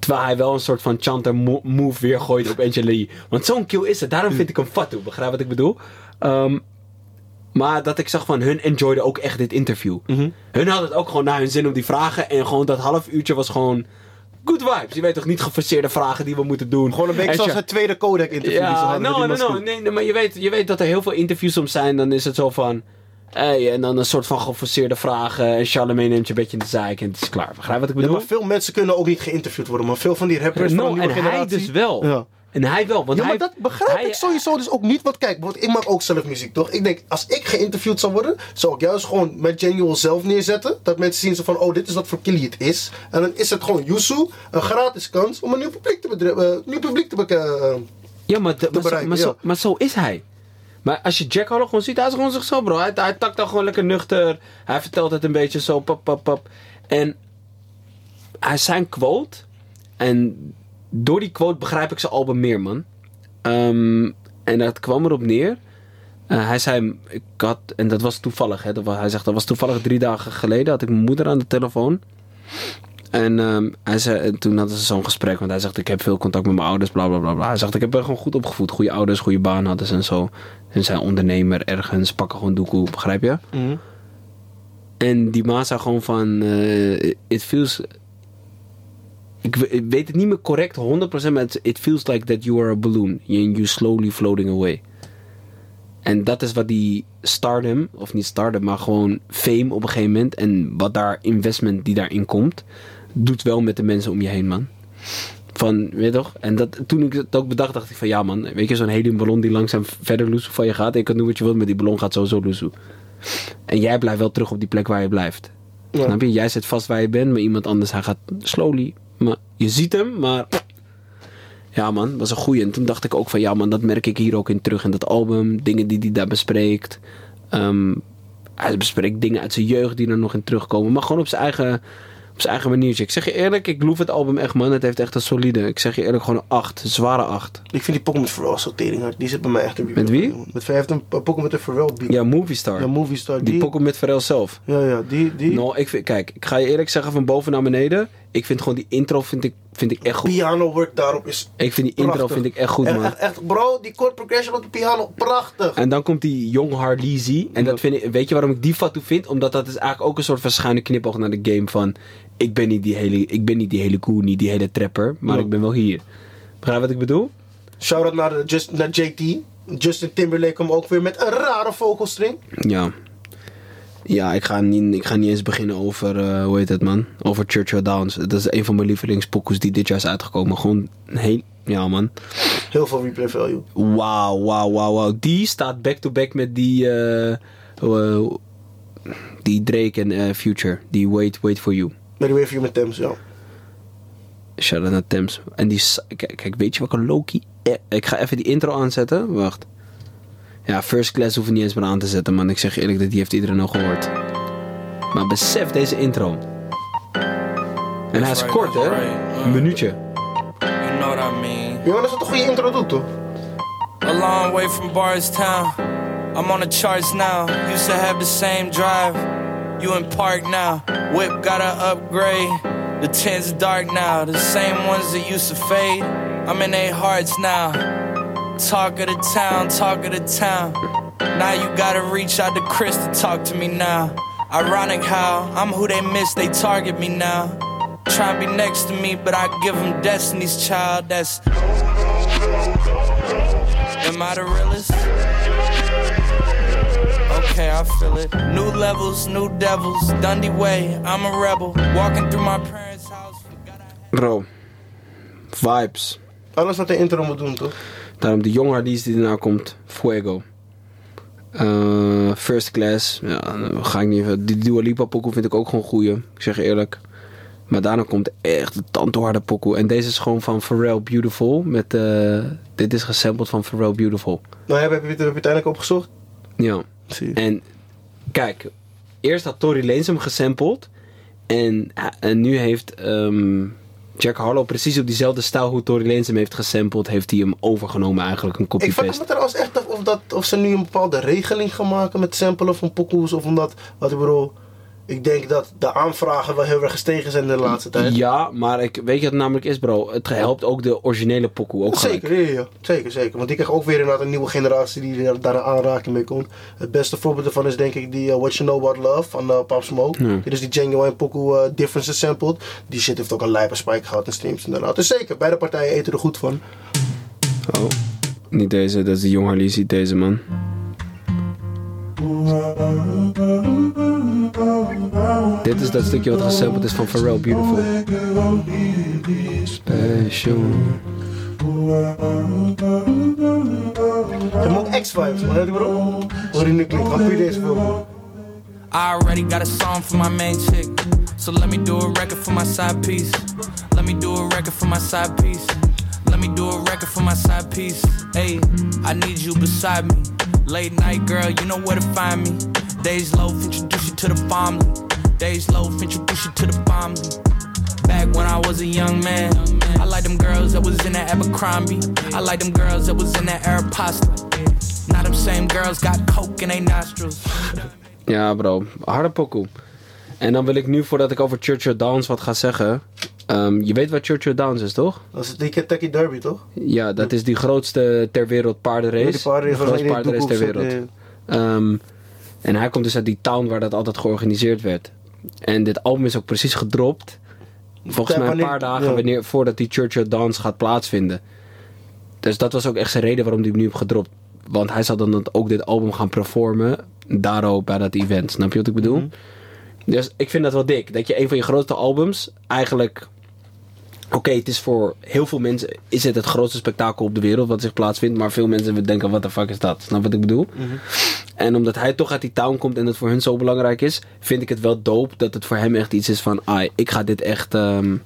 Terwijl hij wel een soort van chanter mo- move weer gooit op Angela Yee. Want zo'n kill is het. Daarom vind ik hem fatu. Begrijp wat ik bedoel? Ehm, maar dat ik zag van hun enjoyden ook echt dit interview. Mhm. Hun hadden het ook gewoon naar hun zin om die vragen. En gewoon dat half uurtje was gewoon good vibes. Je weet toch niet geforceerde vragen die we moeten doen. Gewoon een beetje zoals het tweede codec interview. ja, no, nee, nee, maar je weet, je weet dat er heel veel interviews soms zijn. Dan is het zo van... Hey, en dan een soort van geforceerde vragen. En Charlemagne neemt je een beetje in de zeik en het is klaar. Begrijp wat ik Ja, bedoel? maar veel mensen kunnen ook niet geïnterviewd worden. Maar veel van die rappers van de no, nieuwe en hij dus wel. Ja. En hij wel. Want Ja, maar dat begrijp hij- ik sowieso dus ook niet. Want kijk, bijvoorbeeld, ik maak ook zelf muziek, toch? Ik denk, als ik geïnterviewd zou worden, zou ik juist gewoon met Genuine zelf neerzetten. Dat mensen zien zo van, oh, dit is wat voor killie het is. En dan is het gewoon Yusu, een gratis kans om een nieuw publiek te, bedre- eh, nieuw publiek te bekennen. Ja, maar, de- maar, zo, bereiken, maar, zo, maar zo is hij. Maar als je Jack Harlow gewoon ziet, hij is gewoon zichzelf, bro. Hij, hij takt dan gewoon lekker nuchter. Hij vertelt het een beetje zo, pap, pap, pap. En hij zijn quote En door die quote begrijp ik zijn album meer, man. Ehm, en dat kwam erop neer. Eh, hij zei, ik had, en dat was toevallig, hè, dat was, hij zegt dat was toevallig drie dagen geleden, had ik mijn moeder aan de telefoon. En ehm, hij zei, en toen hadden ze zo'n gesprek, want hij zegt, ik heb veel contact met mijn ouders, bla bla bla. bla. Hij zegt, ik heb er gewoon goed opgevoed, goede ouders, goede baan hadden ze en zo. En zijn ondernemer ergens, pakken gewoon doekoe, begrijp je? Mhm. En die ma zei gewoon van, eh, it feels... Ik, we- ik weet het niet meer correct, 100%, maar it- it feels like that you are a balloon. And you slowly floating away. En dat is wat die stardom, of niet stardom, maar gewoon fame op een gegeven moment. En wat daar investment die daarin komt, doet wel met de mensen om je heen, man. Van, weet je toch? En dat, toen ik het ook bedacht, dacht ik van ja, man. Weet je, zo'n heliumballon die langzaam verder loesoe van je gaat. En je kan doen wat je wilt, maar die ballon gaat sowieso loesoe. En jij blijft wel terug op die plek waar je blijft. Ja. Snap je? Jij zit vast waar je bent, maar iemand anders, hij gaat slowly. Maar je ziet hem, maar ja man, was een goeie. En toen dacht ik ook van ja man, dat merk ik hier ook in terug in dat album. Dingen die hij daar bespreekt. Ehm, hij bespreekt dingen uit zijn jeugd die er nog in terugkomen. Maar gewoon op zijn eigen, op zijn eigen maniertje. Ik zeg je eerlijk, ik loef het album echt man. Het heeft echt een solide. Ik zeg je eerlijk gewoon een 8. Een zware 8. Ik vind die met Pharrell zo tering hard. Die zit bij mij echt op Met wie? Met, hij heeft een pokken met de Pharrell beat. Ja, Movie Star. Ja, Movie Star. die Die, pokken met Pharrell zelf. ja, ja, die, die Nou, ik vind, kijk, ik ga je eerlijk zeggen van boven naar beneden. Ik vind gewoon die intro vind ik, vind ik echt goed. piano work daarop is Ik vind die intro vind ik echt goed man. Echt, echt, bro, die chord progression op de piano, prachtig. En dan komt die Young Harleasy. En dat vind ik, weet je waarom ik die fatu vind? Omdat dat is eigenlijk ook een soort van schuine knipoog naar de game van... Ik ben niet die hele, ik ben niet die hele koe, niet die hele trapper. Maar Ja. ik ben wel hier. Begrijp je wat ik bedoel? Shout-out naar, de- just, naar JT. Justin Timberlake kwam ook weer met een rare vogelstring. Ja. Ja, ik ga niet, ik ga niet eens beginnen over, eh, hoe heet het man? Over Churchill Downs. Dat is een van mijn lievelingspokoes die dit jaar is uitgekomen. Gewoon een heel, ja man. Heel veel replay value. Wauw, wauw, wauw, wauw. Die staat back-to-back met die, eh, eh, die Drake en Future. Die Wait, Wait For You. Met die Wave You met Thames, ja. Shout out naar Thames. En die, kijk, kijk, weet je welke Loki... eh, Ik ga even die intro aanzetten. Wacht. Ja, First Class hoef ik niet eens meer aan te zetten, man. Ik zeg eerlijk, dat die heeft iedereen al gehoord. Maar besef deze intro. En hij is kort, hè? Een minuutje. You know what I mean? Ja, dat is wat een goede intro doet, toch? A long way from Bardstown. I'm on the charts now. Used to have the same drive. You in park now. Whip gotta upgrade. The tints dark now. The same ones that used to fade. I'm in their hearts now. Talk of the town, talk of the town. Now you gotta reach out to Chris to talk to me now. Ironic how I'm who they miss, they target me now. Try to be next to me, but I give them Destiny's Child. That's Am I the realest? Okay, I feel it. New levels, new devils. Dundee Way, I'm a rebel. Walking through my parents' house. forgot I- Bro. Vibes. Alles wat de intro moet doen, toch? Daarom de Young Harleys die erna komt. Fuego. Eh, first Class. Ja, dan ga ik niet even... Die Dua Lipa pokoe vind ik ook gewoon goeie. Ik zeg eerlijk. Maar daarna komt echt de tandtoharde pokoe. En deze is gewoon van Pharrell Beautiful. Met, eh, dit is gesampled van Pharrell Beautiful. Nou, heb je, heb je het uiteindelijk opgezocht? Ja. Zie. En kijk, eerst had Tory Lanez hem gesampled. En, en nu heeft ehm, Jack Harlow precies op diezelfde stijl hoe Tory Lanez hem heeft gesampled, heeft hij hem overgenomen eigenlijk, een Ik vraag copy-paste. me trouwens echt af of, dat, of ze nu een bepaalde regeling gaan maken met samplen van pokoes. Of omdat, wat ik bedoel, ik denk dat de aanvragen wel heel erg gestegen zijn de laatste tijd. Ja, maar ik, weet je wat het namelijk is bro? Het helpt ook de originele pokoe ook. Zeker, ja, ja, zeker, zeker. Want die krijgt ook weer inderdaad een nieuwe generatie die daar, een aanraking mee komt. Het beste voorbeeld daarvan is denk ik die uh, What You Know About Love van uh, Pop Smoke. Ja. Dit is die Genuine Poku uh, Differences sampled. Die shit heeft ook een lijpe spike gehad in streams inderdaad. Dus zeker, beide partijen eten er goed van. Oh. Niet deze, dat is de Harley, ziet deze man. Dit is dat stukje wat gesampled is van Pharrell Beautiful. Special. Je hebt ook X-Vibes, maar weet je waarom? Hoor je nu klinkt, gaan puur deze voorbeeld. I already got a song for my main chick. So let me do a record for my side piece. Let me do a record for my side piece. Let me do a record for my side piece. Hey, I need you beside me. Late night girl, you know where to find me. Days low, introduce you to the family. Days low, introduce you to the family. Back when I was a young man. I like them girls that was in that Abercrombie. I like them girls that was in that Aeropostale. Now them same girls got coke in their nostrils. *laughs* Ja, bro. Harde pokoe. En dan wil ik nu, voordat ik over Churchill Downs wat ga zeggen... ehm, je weet wat Churchill Downs is, toch? Dat is die Kentucky Derby, toch? Ja, dat is die grootste ter wereld paardenrace. Ja, die paardenrace de grootste paardenrace ter wereld. Ehm, en hij komt dus uit die town waar dat altijd georganiseerd werd. En dit album is ook precies gedropt. Volgens Ja, mij een paar dagen wanneer, voordat die Churchill Dance gaat plaatsvinden. Dus dat was ook echt zijn reden waarom hij hem nu heeft gedropt. Want hij zal dan ook dit album gaan performen. Daarop bij dat event. Snap je wat ik bedoel? Mhm. Dus ik vind dat wel dik. Dat je een van je grootste albums eigenlijk... Oké, het is voor heel veel mensen is het het grootste spektakel op de wereld wat zich plaatsvindt. Maar veel mensen denken, wat de fuck is dat? Snap wat ik bedoel? En omdat hij toch uit die town komt en het voor hun zo belangrijk is, vind ik het wel dope dat het voor hem echt iets is van, ai, ik ga dit echt, ehm,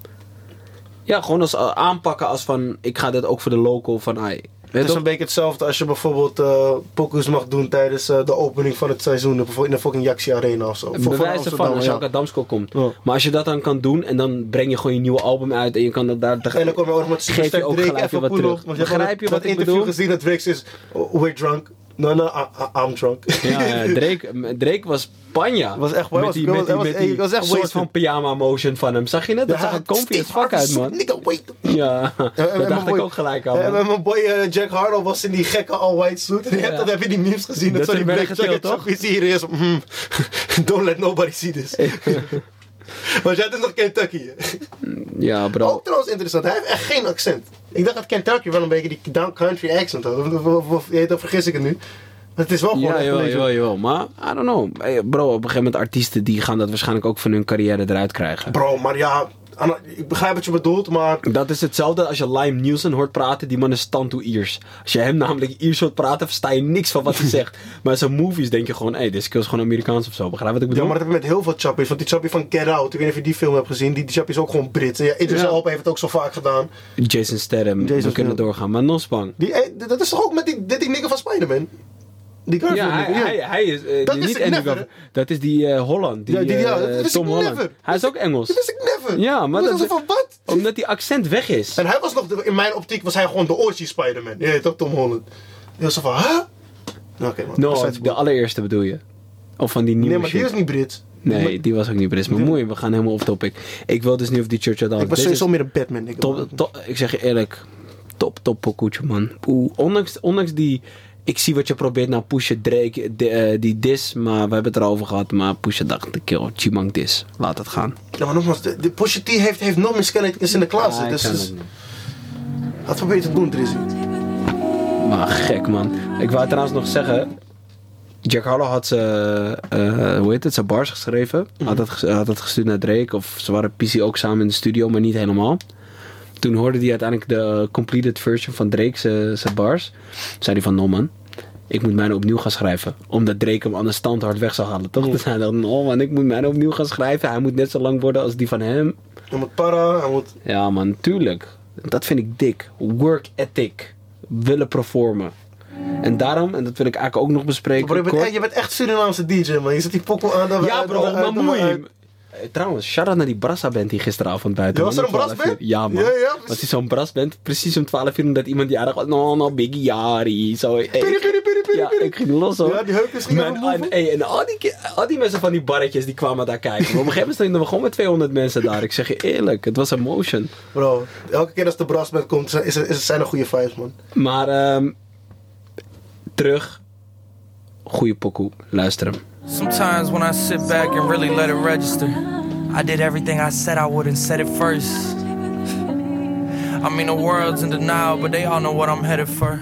ja, gewoon als eh, aanpakken als van, ik ga dit ook voor de local van, ai. Het is een beetje hetzelfde als je bijvoorbeeld eh pokus mag doen tijdens eh, de opening van het seizoen. Bijvoorbeeld in de fucking Jaxi Arena of zo. Voor- voor Bewijzen Amsterdam, van als je ja. ook uit Damsko komt. Ja. Maar als je dat dan kan doen en dan breng je gewoon je nieuwe album uit en je kan dat daar... En dan kom je ook nog met Superstar ook Drake even wat terug. Want je Begrijp je dat wat ik interview bedoel? gezien dat Drake is, oh, we're drunk. No, no, I- I'm drunk. Ja, *laughs* Drake, Drake was panja. Was echt- met die, was- met die, was- met die was echt soort van pyjama motion van hem. Zag je het? Dat zag er comfy as fuck uit, man. *laughs* Ja, dat dacht ik ook gelijk aan, En man. mijn boy eh, Jack Harlow was in die gekke all-white suit. En *laughs* dat heb je die memes gezien. Dat Dat, zo die black jacket toch? toch? Is hier is. Mm, don't let nobody see this. *laughs* Want jij bent nog Kentucky. *laughs* Ja, bro. Ook trouwens interessant. Hij heeft echt geen accent. Ik dacht dat Kentucky wel een beetje die down country accent had. Of, of, of, of- vergis ik het nu. Maar het is wel gewoon Ja, jawel, jawel, jawel. Maar, I don't know. Bro, op een gegeven moment artiesten die gaan dat waarschijnlijk ook van hun carrière eruit krijgen. Bro, maar ja, ik begrijp wat je bedoelt, maar Dat is hetzelfde als je Lime Nielsen hoort praten. Die man is stand to Iers. Als je hem namelijk Iers hoort praten, versta je niks van wat hij *laughs* zegt. Maar zijn movies denk je gewoon, hé, hey, deze kill is gewoon Amerikaans of zo. Begrijp wat ik Ja, bedoel? maar dat heb ik met heel veel chappies. Want die chappie van Get Out, ik weet niet of je die film hebt gezien. Die, die chappie is ook gewoon Brits. En ja, Idris Ja. Elba heeft het ook zo vaak gedaan. Jason Statham, we kunnen Statham. doorgaan. Maar Nosbang. Die, eh, dat is toch ook met die, dit die nigger van Spider-Man? Die Garfield Ja, hij, hij, hij is... eh, Dat niet ik Andy never. Dat is die eh, Holland. Die, Ja, die- ja, eh, Tom ik Holland. never. Hij is ook Engels. Dat wist ik never. Ja, maar dat dat- is van wat? Omdat die accent weg is. En hij was nog, de- in mijn optiek was hij gewoon de OG Spider-Man. Ja, toch Tom Holland. Die was zo van, huh? Nou, Oké man. No, de allereerste bedoel je. Of van die nieuwe nee, maar die is niet Brits. Nee, die was ook niet Brits. Maar mooi, we gaan helemaal off topic. Ik wil dus niet of die Churchill Dance. Ik was is sowieso meer een Batman nigger. top, top- ik zeg je eerlijk, top, top pokoetje, man. Oeh, ondanks, ondanks die... Ik zie wat je probeert nou pushen Drake, de, eh, die dis, maar we hebben het erover gehad. Maar pushen dacht kill, Chimang dis. Laat het gaan. Ja, maar nogmaals, de, de Pusha T heeft, heeft nog meer skeletons in de klas. Ik dus dus wat probeer je te doen, Drizzy? Maar gek man. Ik wou trouwens nog zeggen. Jack Harlow had ze, eh, hoe heet het, zijn bars geschreven. Had, het, ges- had het gestuurd naar Drake. Of ze waren PC ook samen in de studio, maar niet helemaal. Toen hoorde hij uiteindelijk de completed version van Drake zijn- bars. Zei hij van, no man, ik moet mijne opnieuw gaan schrijven. Omdat Drake hem aan de standaard weg zou halen, toch? *laughs* Dus hij dacht, no man, ik moet mijne opnieuw gaan schrijven. Hij moet net zo lang worden als die van hem. Hij moet para, hij moet... Ja man, tuurlijk. Dat vind ik dik. Work ethic. Willen performen. En daarom, en dat wil ik eigenlijk ook nog bespreken. Bro, je, bent je bent echt Surinaamse DJ, man. Je zet die pokkel aan. dan- ja bro, maar moei. Eh, Trouwens, shout-out naar die Brassa-band die gisteravond buiten Ja, was er een om 12 brassband? Ja man. Ja, ja, Was die zo'n brassband? Precies om 12 uur omdat iemand die aardig was. No, no, Biggie Yari. Zo, hey, Piri, piri, piri, piri, ja, ik ging los hoor. Ja, die heupjes gingen Man, en, hey, en al, die, al die mensen van die barretjes die kwamen daar kijken. Maar op een gegeven moment stonden we gewoon met 200 mensen daar. Ik zeg je eerlijk, het was emotion. Bro, elke keer als de brassband komt, is er, is er, zijn er goede vibes, man. Maar ehm, terug. Goeie pokoe. Luister hem. Sometimes when I sit back and really let it register, I did everything I said I would and said it first. I mean, the world's in denial, but they all know what I'm headed for.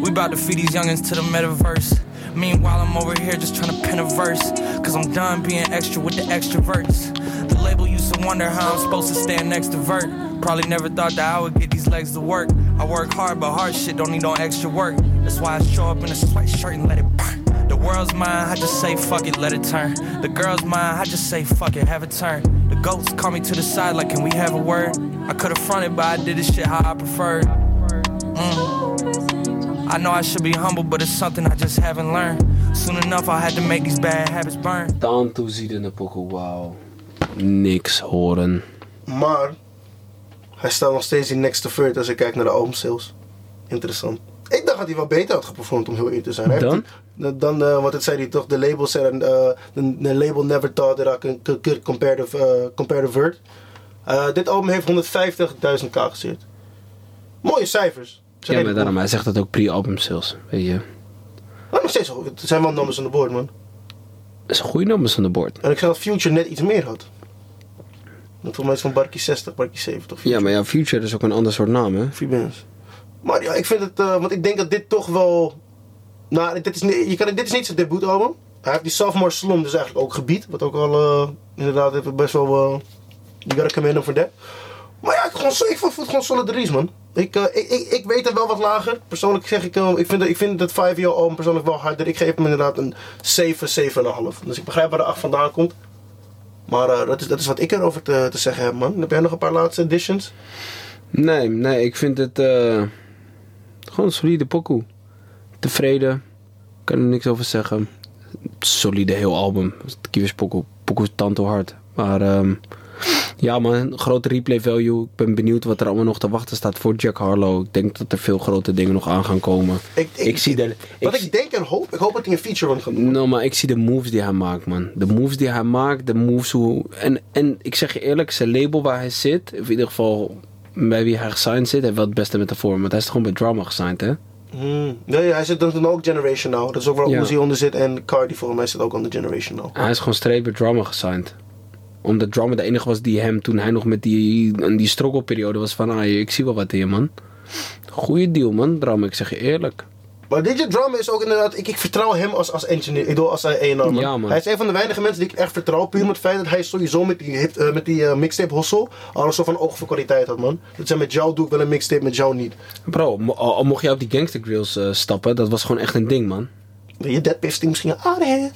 We about to feed these youngins to the metaverse. Meanwhile, I'm over here just trying to pen a verse. Cause I'm done being extra with the extroverts. The label used to wonder how I'm supposed to stand next to Vert. Probably never thought that I would get these legs to work. I work hard, but hard shit don't need no extra work. That's why I show up in a sweatshirt and let it burn. The world's mine, I just say fuck it, let it turn. The girl's mine, I just say fuck it, have it turn. The goats call me to the side like, can we have a word? I could've fronted, but I did this shit how I preferred. Mm. I know I should be humble, but it's something I just haven't learned. Soon enough, I had to make these bad habits burn. Down to ziet in de pokoe, wauw. niks horen. Maar hij staat nog steeds in next to third als ik kijk naar de album sales. Interessant. Ik dacht dat hij wel beter had geperformed om heel eerlijk te zijn. Dan? dan, eh, want het zei hij toch, de label said, uh, the, the label never thought that I could, could, compare the, uh, compare the vert. Uh, dit album heeft 150.000 k geseerd. Mooie cijfers. Zijn Ja, maar daarom, hij zegt dat ook pre-album sales. Weet je. Maar nog steeds, het zijn wel nummers aan de board man. Dat is een goede nummers aan de board. En ik zeg dat Future net iets meer had. Dat volgens mij is van Barkie 60, Barkie 70. Ja, maar ja, Future is ook een ander soort naam, hè? Free bands. Maar ja, ik vind het, eh, want ik denk dat dit toch wel. Nou, dit is, je kan, dit is niet zijn debuutalbum. Hij heeft die Sophomore Slum dus eigenlijk ook gebied. Wat ook al eh, inderdaad best wel. eh you gotta commend hem voor dat. Maar ja, ik, gewoon, ik vond het gewoon solid release, man. Ik, eh, ik, ik, ik weet het wel wat lager. Persoonlijk zeg ik, ik vind, ik vind het 5 year album persoonlijk wel harder. Ik geef hem inderdaad een 7, 7,5. Dus ik begrijp waar de 8 vandaan komt. Maar dat, is, dat is wat ik erover te, te zeggen heb, man. Heb jij nog een paar laatste editions? Nee, nee, ik vind het gewoon een solide pokoe. Tevreden, kan er niks over zeggen. Solide heel album. Kiewis pokoe, pokoe is tanto hard. Maar ehm, ja man, grote replay value. Ik ben benieuwd wat er allemaal nog te wachten staat voor Jack Harlow. Ik denk dat er veel grote dingen nog aan gaan komen. Ik, Ik zie de- Wat ik ik, denk en hoop, ik hoop dat hij een feature gaat doen. Nou, maar ik zie de moves die hij maakt, man. De moves die hij maakt, de moves hoe... En, en ik zeg je eerlijk, zijn label waar hij zit, of in ieder geval bij wie hij gesigned zit, heeft wel het beste met de vorm. Want hij is gewoon bij Drama gesigned, hè? Hmm. Nee, hij zit dan ook Generation Now. Dat is ook waar Ja. Uzi onder zit en Cardi volgens mij zit ook onder Generation Now. Hij is gewoon straight bij Drama gesigned. Omdat Drama de enige was die hem, toen hij nog met die, die struggle-periode was van... Ah, ik zie wel wat hier, man. Goeie deal, man, Drama. Ik zeg je eerlijk. Maar DJ Drama is ook inderdaad, ik, ik vertrouw hem als, als engineer, ik bedoel als A&R man. Ja, man. Hij is een van de weinige mensen die ik echt vertrouw, puur met het feit dat hij sowieso met die, eh, met die eh, mixtape Hossel al een soort van oog voor kwaliteit had man. Dat zijn met jou doe ik wel een mixtape, met jou niet. Bro, mo- mocht jij op die Gangster Grills eh, stappen, dat was gewoon echt een ding, man. Wil je Dead Piff misschien aan? Nou,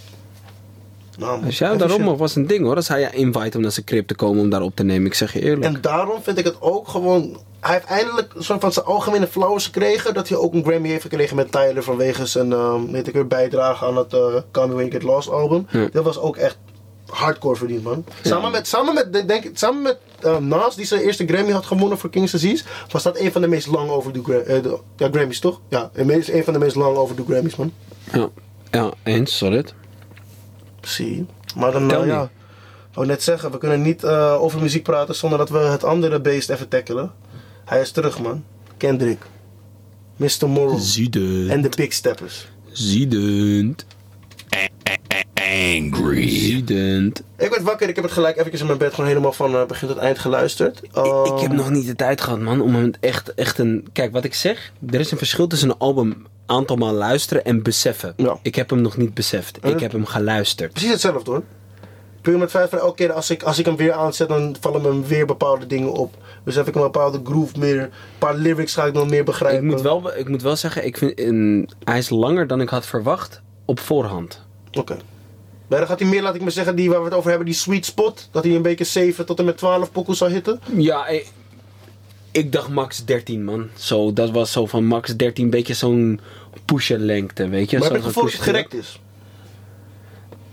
man, even daarom was een ding, hoor. Als hij je invite om naar zijn crib te komen om daar op te nemen. Ik zeg je eerlijk. En daarom vind ik het ook gewoon. Hij heeft eindelijk een soort van zijn algemene flowers gekregen. Dat hij ook een Grammy heeft gekregen met Tyler vanwege zijn ehm, weet ik weer, bijdrage aan het uh, Call Me When You Get Lost album. Ja. Dat was ook echt hardcore verdiend, man. Samen met, samen met, denk, samen met eh, Nas, die zijn eerste Grammy had gewonnen voor King's Disease, was dat een van de meest lang overdue Gra- eh, de- ja, Grammys, toch? Ja, een van de meest lang overdue Grammys, man. Ja, ja eens, solid. Zie. Maar dan, me. ja. Ik wou net zeggen, we kunnen niet eh, over muziek praten zonder dat we het andere beest even tackelen. Hij is terug, man. Kendrick. Mr. Moral. Ziedend. En de Big Steppers. Ziedend. Angry. Ziedend. Ik werd wakker, ik heb het gelijk even in mijn bed gewoon helemaal van eh, begin tot eind geluisterd. Ik, ik heb Ehm, nog niet de tijd gehad, man, om hem echt, echt een... Kijk, wat ik zeg, er is een verschil tussen een album aantal maal luisteren en beseffen. Ja. Ik heb hem nog niet beseft. Ik heb hem geluisterd. Precies hetzelfde hoor. Puur met feit van elke keer als ik, als ik hem weer aanzet, dan vallen me weer bepaalde dingen op. Dus heb ik een bepaalde groove meer. Een paar lyrics ga ik dan meer begrijpen. Ik moet wel, ik moet wel zeggen, ik vind, een, hij is langer dan ik had verwacht op voorhand. Oké. Maar dan gaat hij meer, laat ik maar zeggen, die waar we het over hebben, die sweet spot. Dat hij een beetje 7 tot en met 12 pokoes zal hitten. Ja, ik, ik dacht max 13, man. Zo, dat was zo van max 13, beetje zo'n pusher lengte, weet je. Maar heb je het gevoel dat het is?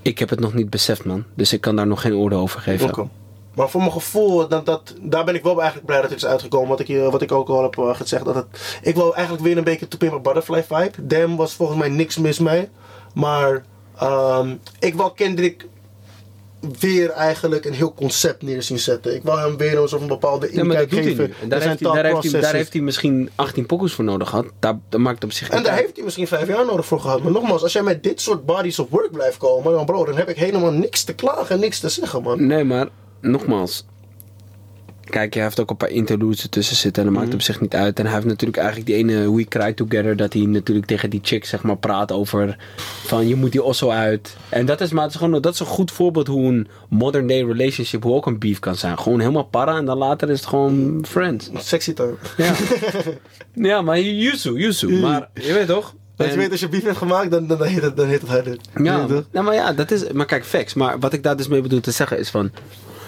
Ik heb het nog niet beseft, man. Dus ik kan daar nog geen oordeel over geven. Maar voor mijn gevoel, dat, dat, daar ben ik wel eigenlijk blij dat het is uitgekomen. Wat ik, hier- wat ik ook al heb eh, gezegd. Dat het, ik wil eigenlijk weer een beetje To Pimp a Butterfly vibe. Damn was volgens mij niks mis mee. Maar ehm, ik wil Kendrick weer eigenlijk een heel concept neer zien zetten. Ik wil hem weer een soort van bepaalde inkijk geven. En daar, heeft hij, daar, heeft hij, daar heeft hij misschien 18 pokkels voor nodig gehad. Daar, dat maakt op zich En daar heeft hij misschien vijf jaar nodig voor gehad. Maar nogmaals, als jij met dit soort bodies of work blijft komen, dan bro, dan heb ik helemaal niks te klagen en niks te zeggen, man. Nee, maar nogmaals. Kijk, hij heeft ook een paar interludes ertussen zitten en dat maakt op zich niet uit. En hij heeft natuurlijk eigenlijk die ene We Cry Together, dat hij natuurlijk tegen die chick zeg maar praat over van je moet die osso uit. En dat is maar het is gewoon, dat is een goed voorbeeld hoe een modern day relationship, hoe ook een beef kan zijn. Gewoon helemaal para en dan later is het gewoon friends. Sexy time. Ja, *laughs* ja maar Yuzu, Yuzu. Maar je weet toch? Dat je weet, als je beef hebt gemaakt, dan, dan, dan, heet, het, dan heet het harder. Ja, je toch? nou, maar ja, dat is. Maar kijk, facts. Maar wat ik daar dus mee bedoel te zeggen is van.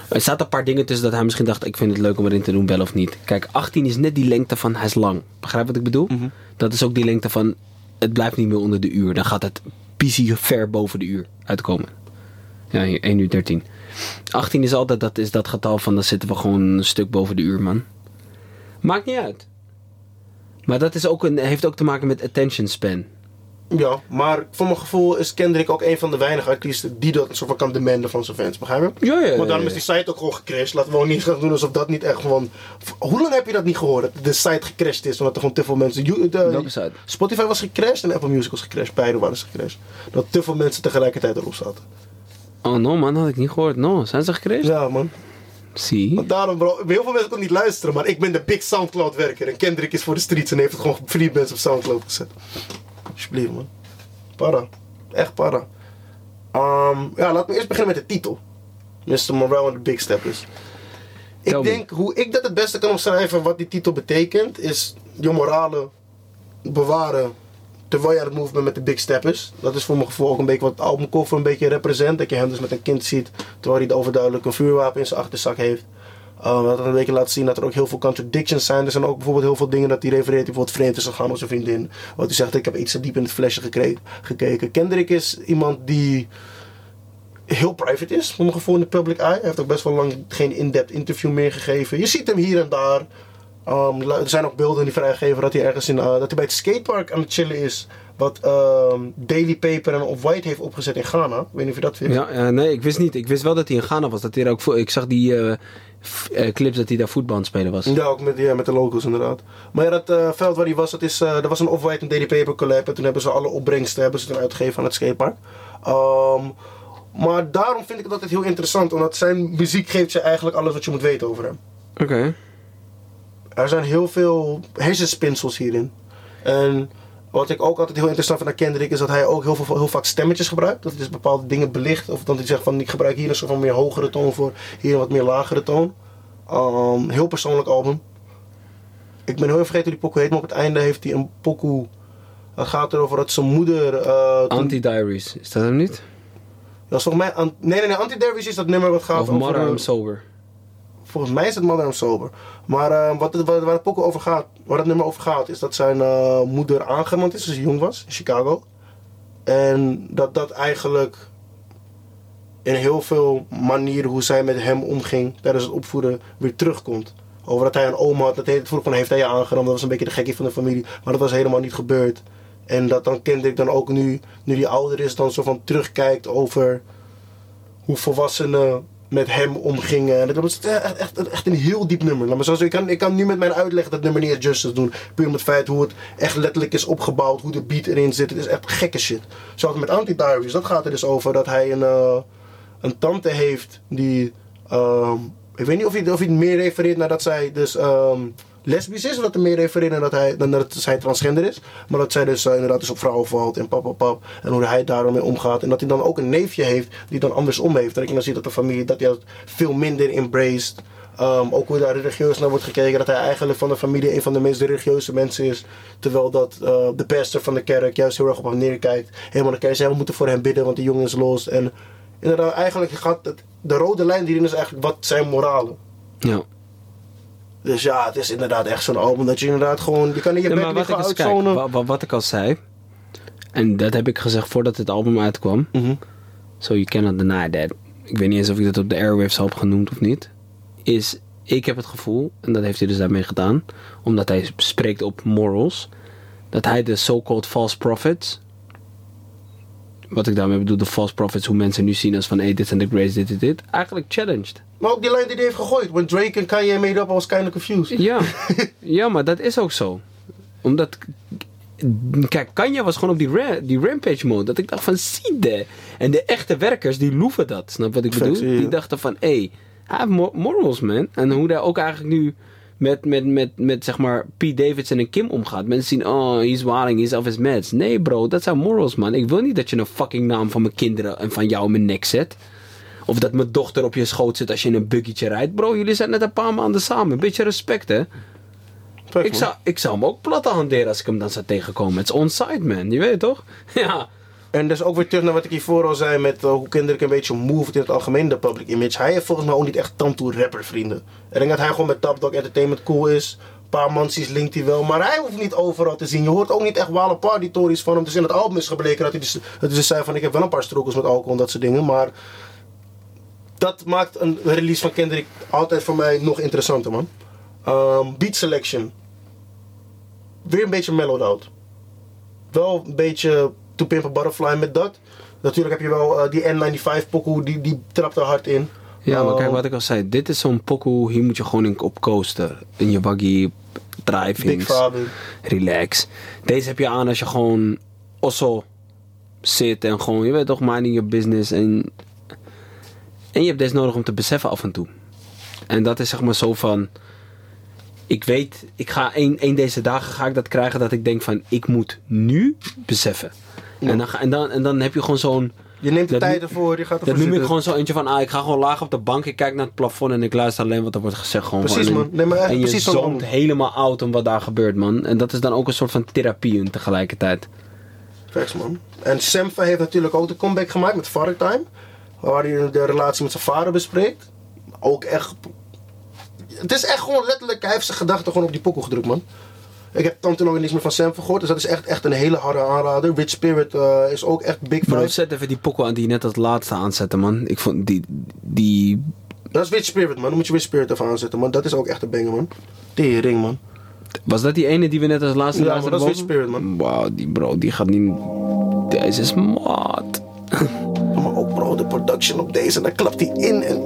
Er zaten een paar dingen tussen dat hij misschien dacht: ik vind het leuk om erin te doen, wel of niet. Kijk, 18 is net die lengte van hij is lang. Begrijp wat ik bedoel? Mhm. Dat is ook die lengte van. Het blijft niet meer onder de uur. Dan gaat het PC ver boven de uur uitkomen. Ja, hier, 1 uur 13. 18 is altijd dat, is dat getal van dan zitten we gewoon een stuk boven de uur, man. Maakt niet uit. Maar dat is ook een, heeft ook te maken met attention span. Ja, maar voor mijn gevoel is Kendrick ook een van de weinige artiesten die dat soort van kan demanden van zijn fans. Begrijp je? Ja, ja, ja, Maar daarom is die site ook gewoon gecrashed. Laten we gewoon niet gaan doen alsof dat niet echt gewoon... Hoe lang heb je dat niet gehoord? Dat de site gecrashed is omdat er gewoon te veel mensen... You- de- Welke site? Spotify was gecrashed en Apple Music was gecrashed. Beide waren gecrashed. Dat te veel mensen tegelijkertijd erop zaten. Oh no man, had ik niet gehoord. No, zijn ze gecrashed? Ja man. Zie. Want daarom bro, heel veel mensen kunnen niet luisteren, maar ik ben de big Soundcloud werker. En Kendrick is voor de streets en heeft het gewoon free mensen op Soundcloud gezet. Alsjeblieft man. Para. Echt para. Ehm, ja, laten we eerst beginnen met de titel. Mr. Morale en de Big Steppers. Ik Tell me. denk, hoe ik dat het beste kan omschrijven wat die titel betekent, is je morale bewaren terwijl je aan het move bent met de Big Steppers. Dat is voor mijn gevoel ook een beetje wat het albumcover een beetje represent. Dat je hem dus met een kind ziet, terwijl hij overduidelijk een vuurwapen in zijn achterzak heeft. Uh, dat een beetje laat zien dat er ook heel veel contradictions zijn. Er zijn ook bijvoorbeeld heel veel dingen dat hij refereert. Die bijvoorbeeld vreemd is gegaan met zijn vriendin. Wat hij zegt, ik heb iets te diep in het flesje gekeken. Kendrick is iemand die heel private is, voor mijn gevoel in de public eye. Hij heeft ook best wel lang geen in-depth interview meer gegeven. Je ziet hem hier en daar. Um, er zijn ook beelden die vrijgegeven dat hij ergens in, uh, dat hij bij het skatepark aan het chillen is. Wat um, Daily Paper en Off-White heeft opgezet in Ghana. Ik weet niet of je dat vindt. Ja, ja, nee, ik wist niet. Ik wist wel dat hij in Ghana was. Dat hij ook, ik zag die eh, eh, clips dat hij daar voetbal aan het spelen was. Ja, ook met, ja, met de locals inderdaad. Maar ja, dat eh, veld waar hij was, dat is, eh er was een Off-White en Daily Paper collab. En toen hebben ze alle opbrengsten hebben ze toen uitgegeven aan het skatepark. Ehm, maar daarom vind ik het altijd heel interessant. Omdat zijn muziek geeft je eigenlijk alles wat je moet weten over hem. Oké. Er zijn heel veel hersenspinsels hierin. En wat ik ook altijd heel interessant vind aan Kendrick is dat hij ook heel, veel, heel vaak stemmetjes gebruikt. Dat hij dus bepaalde dingen belicht. Of dat hij zegt van ik gebruik hier een soort van meer hogere toon voor, hier een wat meer lagere toon. Ehm, heel persoonlijk album. Ik ben heel even vergeten hoe die pokoe heet, maar op het einde heeft hij een pokoe. Dat gaat erover dat zijn moeder. eh, toen- Anti-Diaries, is dat hem niet? dat is volgens mij. nee, nee, nee. Anti-Dervish is dat nummer wat gaat Of over. Mother eh, I'm Sober. Volgens mij is het I'm Sober. Maar eh, wat het, waar, het pokken over gaat, waar het nummer over gaat, is dat zijn eh, moeder aangerand is, dus hij jong was, in Chicago. En dat dat eigenlijk in heel veel manieren hoe zij met hem omging tijdens het opvoeden weer terugkomt. Over dat hij een oom had, dat het vroeg van heeft hij je aangerand, dat was een beetje de gekkie van de familie. Maar dat was helemaal niet gebeurd. En dat dan Kendrick dan ook nu, nu hij ouder is, dan zo van terugkijkt over hoe volwassenen met hem omgingen. En dat was echt, echt, een heel diep nummer. Maar zo zeggen, ik, kan, ik kan nu met mijn uitleg dat nummer niet justice doen. Puur om het feit hoe het echt letterlijk is opgebouwd, hoe de beat erin zit. Het is echt gekke shit. Zoals met Anti-Diaries, dat gaat er dus over dat hij een, eh, een tante heeft die... ehm, ik weet niet of hij, of hij meer refereert naar dat zij dus ehm, lesbisch is. Dat hij meer refereert dat hij, dan dat zij transgender is. Maar dat zij dus eh, inderdaad dus op vrouwen valt en pap, pap, pap. En hoe hij daarmee omgaat. En dat hij dan ook een neefje heeft die dan andersom heeft. Dat ik dan zie dat de familie dat hij dat veel minder embraced. Ehm, ook hoe daar religieus naar wordt gekeken. Dat hij eigenlijk van de familie een van de meest religieuze mensen is. Terwijl dat eh, de pastor van de kerk juist heel erg op hem neerkijkt. Helemaal de kerk zegt, we moeten voor hem bidden, want die jongen is los. En inderdaad, eigenlijk gaat het, de rode lijn hierin is eigenlijk wat zijn moralen. Ja. Dus ja, het is inderdaad echt zo'n album dat je inderdaad gewoon... Je kan in je Ja, bed maar wat liggen ik, eens, kijk, wat ik al zei, en dat heb ik gezegd voordat het album uitkwam. Mhm. So you cannot deny that. Ik weet niet eens of ik dat op de airwaves heb genoemd of niet. Is, ik heb het gevoel, en dat heeft hij dus daarmee gedaan, omdat hij spreekt op morals, dat hij de so-called false prophets, wat ik daarmee bedoel, de false prophets, hoe mensen nu zien als van, hey, dit zijn de greats, dit, dit, dit, eigenlijk challenged. Maar ook die lijn die hij heeft gegooid. When Drake en Kanye made up, I was kind of confused. Ja, ja, maar dat is ook zo. Omdat, kijk, Kanye was gewoon op die, ra- die rampage mode. Dat ik dacht van, zie de. En de echte werkers, die loeven dat. Snap wat ik bedoel? Die dachten van, hé, hey, hij heeft morals, man. En hoe daar ook eigenlijk nu met, met, met, met zeg maar, Pete Davidson en Kim omgaat. Mensen zien, oh, he's wilding, he's off his meds. Nee, bro, dat zijn morals, man. Ik wil niet dat je een fucking naam van mijn kinderen en van jou in mijn nek zet. Of dat mijn dochter op je schoot zit als je in een buggytje rijdt. Bro, jullie zijn net een paar maanden samen. Een beetje respect, hè. Ik zou, ik zou hem ook platte hanteren als ik hem dan zou tegenkomen. Het is on-site, man. Je weet toch? *laughs* Ja. En dus ook weer terug naar wat ik hiervoor al zei met uh, hoe Kendrick een beetje moved in het algemeen de public image. Hij heeft volgens mij ook niet echt tantoe rapper vrienden. Ik denk dat hij gewoon met Top Dog Entertainment cool is. Een paar mansies linkt hij wel, maar hij hoeft niet overal te zien. Je hoort ook niet echt wale party stories van hem. Dus in het album is gebleken dat hij dus, dat dus zei van ik heb wel een paar struggles met alcohol en dat soort dingen. Maar dat maakt een release van Kendrick altijd voor mij nog interessanter, man. Ehm, beat selection. Weer een beetje mellowed out. Wel een beetje To Pimp a Butterfly met dat. Natuurlijk heb je wel eh, die N95 pokoe, die, die trapt er hard in. Ja, maar kijk Ehm, wat ik al zei. Dit is zo'n pokoe, hier moet je gewoon in, op coasten. In je buggy, driving, relax. Deze heb je aan als je gewoon osso zit en gewoon, je weet toch, minding your business. En, en je hebt deze nodig om te beseffen af en toe. En dat is zeg maar zo van, ik weet, ik ga één, één deze dagen ga ik dat krijgen dat ik denk van, ik moet nu beseffen. En, dan, en, dan, en dan heb je gewoon zo'n... Je neemt de tijd ervoor, je gaat ervoor Dat noem ik gewoon zo eentje van, ah, ik ga gewoon laag op de bank, ik kijk naar het plafond en ik luister alleen wat er wordt gezegd. Gewoon Precies, man. Nee, maar echt en je precies zoomt helemaal out om wat daar gebeurt, man. En dat is dan ook een soort van therapie in tegelijkertijd. Facts, man. En Semfa heeft natuurlijk ook de comeback gemaakt met Father Time. Waar hij de relatie met zijn vader bespreekt. Ook echt... Het is echt gewoon letterlijk... Hij heeft zijn gedachten gewoon op die pokoe gedrukt, man. Ik heb Tante nog niks meer van Semfa gehoord. Dus dat is echt, echt een hele harde aanrader. Rich Spirit eh, is ook echt big Bro, zet even die pokkel aan die je net als laatste aanzette, man. Ik vond die... die Dat is Rich Spirit, man. Dan moet je Rich Spirit even aanzetten, man. Dat is ook echt een banger, man. Tering, man. was dat die ene die we net als laatste Ja, maar dat is? Rich Spirit, man. Wauw, die bro, die gaat niet... Deze is maat. Maar ook, bro, de production op deze. Dan klapt hij in en...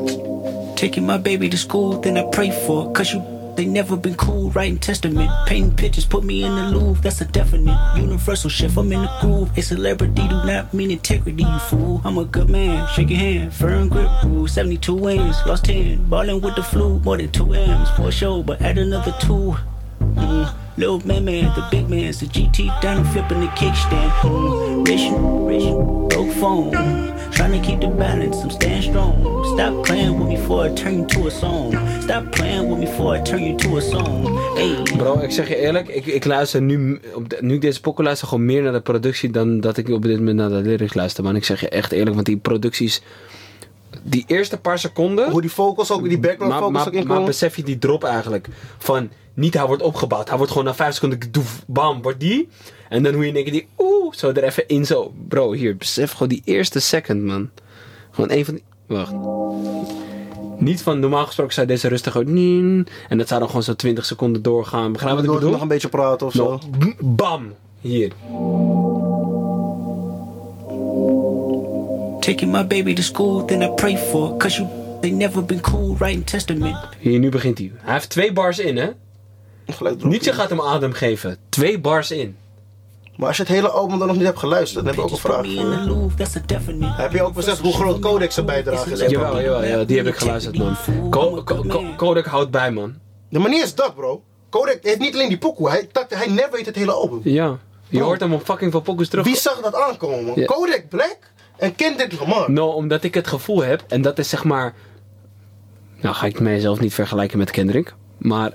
Taking my baby to school, then I pray for. Cause you, they never been cool. Writing testament, painting pictures, put me in the Louvre. That's a definite universal shift. I'm in the groove. A celebrity do not mean integrity, you fool. I'm a good man, shake your hand, firm grip rule. 72 wins, lost 10. Ballin' with the flu, more than 2 M's for sure, but add another 2. Mm. Little man, man, the big man's the GT down and flipping the kickstand. Mm. Rich, rich, broke phone. Trying to keep the balance, I'm staying strong. Stop playing with me before I turn you to a song. Stop playing with me before I turn you to a song. Hey. Bro, ik zeg je eerlijk, ik, ik luister nu, op de- nu ik deze pokken luister, gewoon meer naar de productie dan dat ik op dit moment naar de lyrics luister. Man, ik zeg je echt eerlijk, want die producties, die eerste paar seconden, Hoe die vocals ook, die background maar, vocals maar, ook maar inkomen. besef je die drop eigenlijk, van niet hij wordt opgebouwd, hij wordt gewoon na vijf seconden, doef, bam, wordt die. En dan hoe je keer die, oeh, zo er even in zo. Bro, hier, besef gewoon die eerste second, man. Gewoon een van die, wacht. Niet van normaal gesproken zou deze rustig uit. En dat zou dan gewoon zo 20 seconden doorgaan. Begrijp wat ik Door bedoel? nog een beetje praten of zo. Bam! Hier. Taking my baby to school, then I pray for. Cause you, they never been cool. Writing testament. Hier, nu begint hij. Hij heeft twee bars in, hè? Nietzsche gaat hem adem geven. Twee bars in. Maar als je het hele album dan nog niet hebt geluisterd, dan heb ik ook een vraag. Heb je ook beseft hoe groot Codex zijn bijdrage is? Jawel, jawel, jawel. Die heb ik geluisterd, man. Ko- Kodak houdt bij, man. De manier is dat, bro. Kodak heeft niet alleen die pokoe, hij, hij never weet het hele album. Ja. Je Bro. hoort hem op fucking veel pokus terug. Wie zag dat aankomen? Ja. Kodak Black en Kendrick Lamar. Nou, omdat ik het gevoel heb, en dat is zeg maar. Nou, ga ik mijzelf niet vergelijken met Kendrick. Maar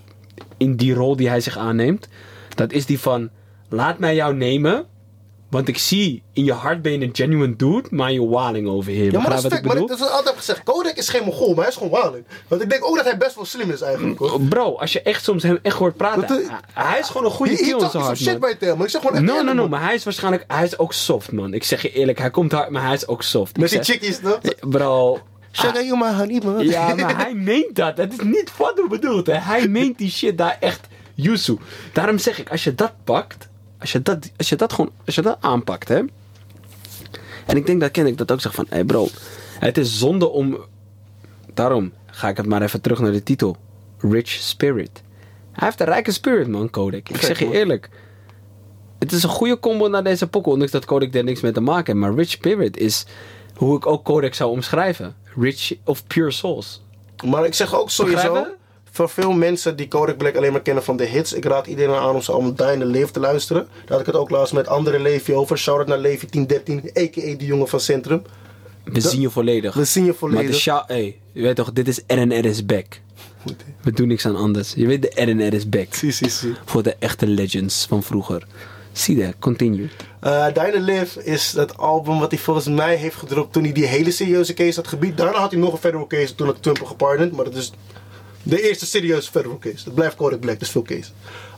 in die rol die hij zich aanneemt, dat is die van: laat mij jou nemen. Want ik zie in je hart ben je een genuine dude, maar je waling over hier. Ja, maar dat is wat maar dat is altijd gezegd. Kodak is geen Mongool, maar hij is gewoon waling. Want ik denk ook dat hij best wel slim is eigenlijk. Hoor. Bro, als je echt soms hem echt hoort praten, Dat, eh, hij, is gewoon een goede kill in zijn hart, shit bij Thelma. Ik zeg gewoon echt No, no, eerlijk, no, man. maar hij is waarschijnlijk, hij is ook soft, man. Ik zeg je eerlijk, hij komt hard, maar hij is ook soft. Met die chickies, toch? Bro, Honey, man. Ja, maar hij meent dat. Het is niet wat hij bedoelt. Hè. Hij meent die shit daar echt Yusu. Daarom zeg ik, als je dat pakt, als je dat, als je dat gewoon, als je dat aanpakt, hè. En ik denk dat Kendrick dat ook zegt van, hé hey bro, het is zonde om. Daarom ga ik het maar even terug naar de titel. Rich Spirit. Hij heeft een rijke spirit, man, Kodak. Ik zeg je eerlijk. Het is een goede combo naar deze pokkel, ondanks dat Kodak er niks mee te maken heeft. Maar Rich Spirit is hoe ik ook Kodak zou omschrijven. Rich of pure souls. Maar ik zeg ook sowieso, Begrijpen? voor veel mensen die Kodak Black alleen maar kennen van de hits, ik raad iedereen aan om zijn album Die in the Leef te luisteren. Daar had ik het ook laatst met andere Levi over. Shout-out naar Levi 1013, a.k.a. die jongen van Centrum. We zien je volledig. We zien je Maar de volledig. sha- hey, je weet toch, dit is RNR is back. We doen niks aan anders. Je weet de RNR is back. Zie, zie. Voor de echte legends van vroeger. Zie dat, continue. Uh, in the Live is dat album wat hij volgens mij heeft gedropt toen hij die hele serieuze case had gebied. Daarna had hij nog een federal case, toen had Trump hem gepardoned. Maar dat is de eerste serieuze federal case. Dat blijft Kodak Black, dus veel case.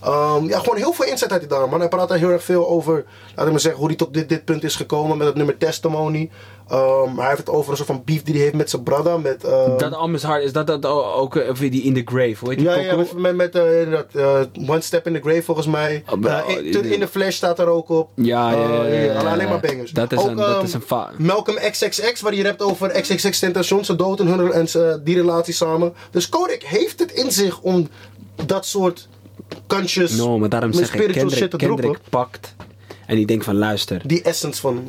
Ehm, ja, gewoon heel veel inzet uit die daar, man. Hij praat daar heel erg veel over, laat ik maar zeggen, hoe hij tot dit, dit punt is gekomen met het nummer Testimony. Ehm, hij heeft het over een soort van beef die hij heeft met zijn brother. Met, ehm, Dat Almas Hard, is dat, dat ook of die In The Grave? Hoe heet die ja, ja, met, met, eh, One Step in the Grave volgens mij. Oh, Eh, in, in the Flash staat er ook op. Ja, ja, ja, alleen maar bangers. Dat is Ook, een- dat is een fa- Malcolm XXX, waar je rapt over XXX Tentation, zijn dood en, hun, en die relatie samen. Dus Kodak heeft het in zich om dat soort kantjes No, maar daarom zeg ik, Kendrick, pakt en die denkt van luister, Die essence van...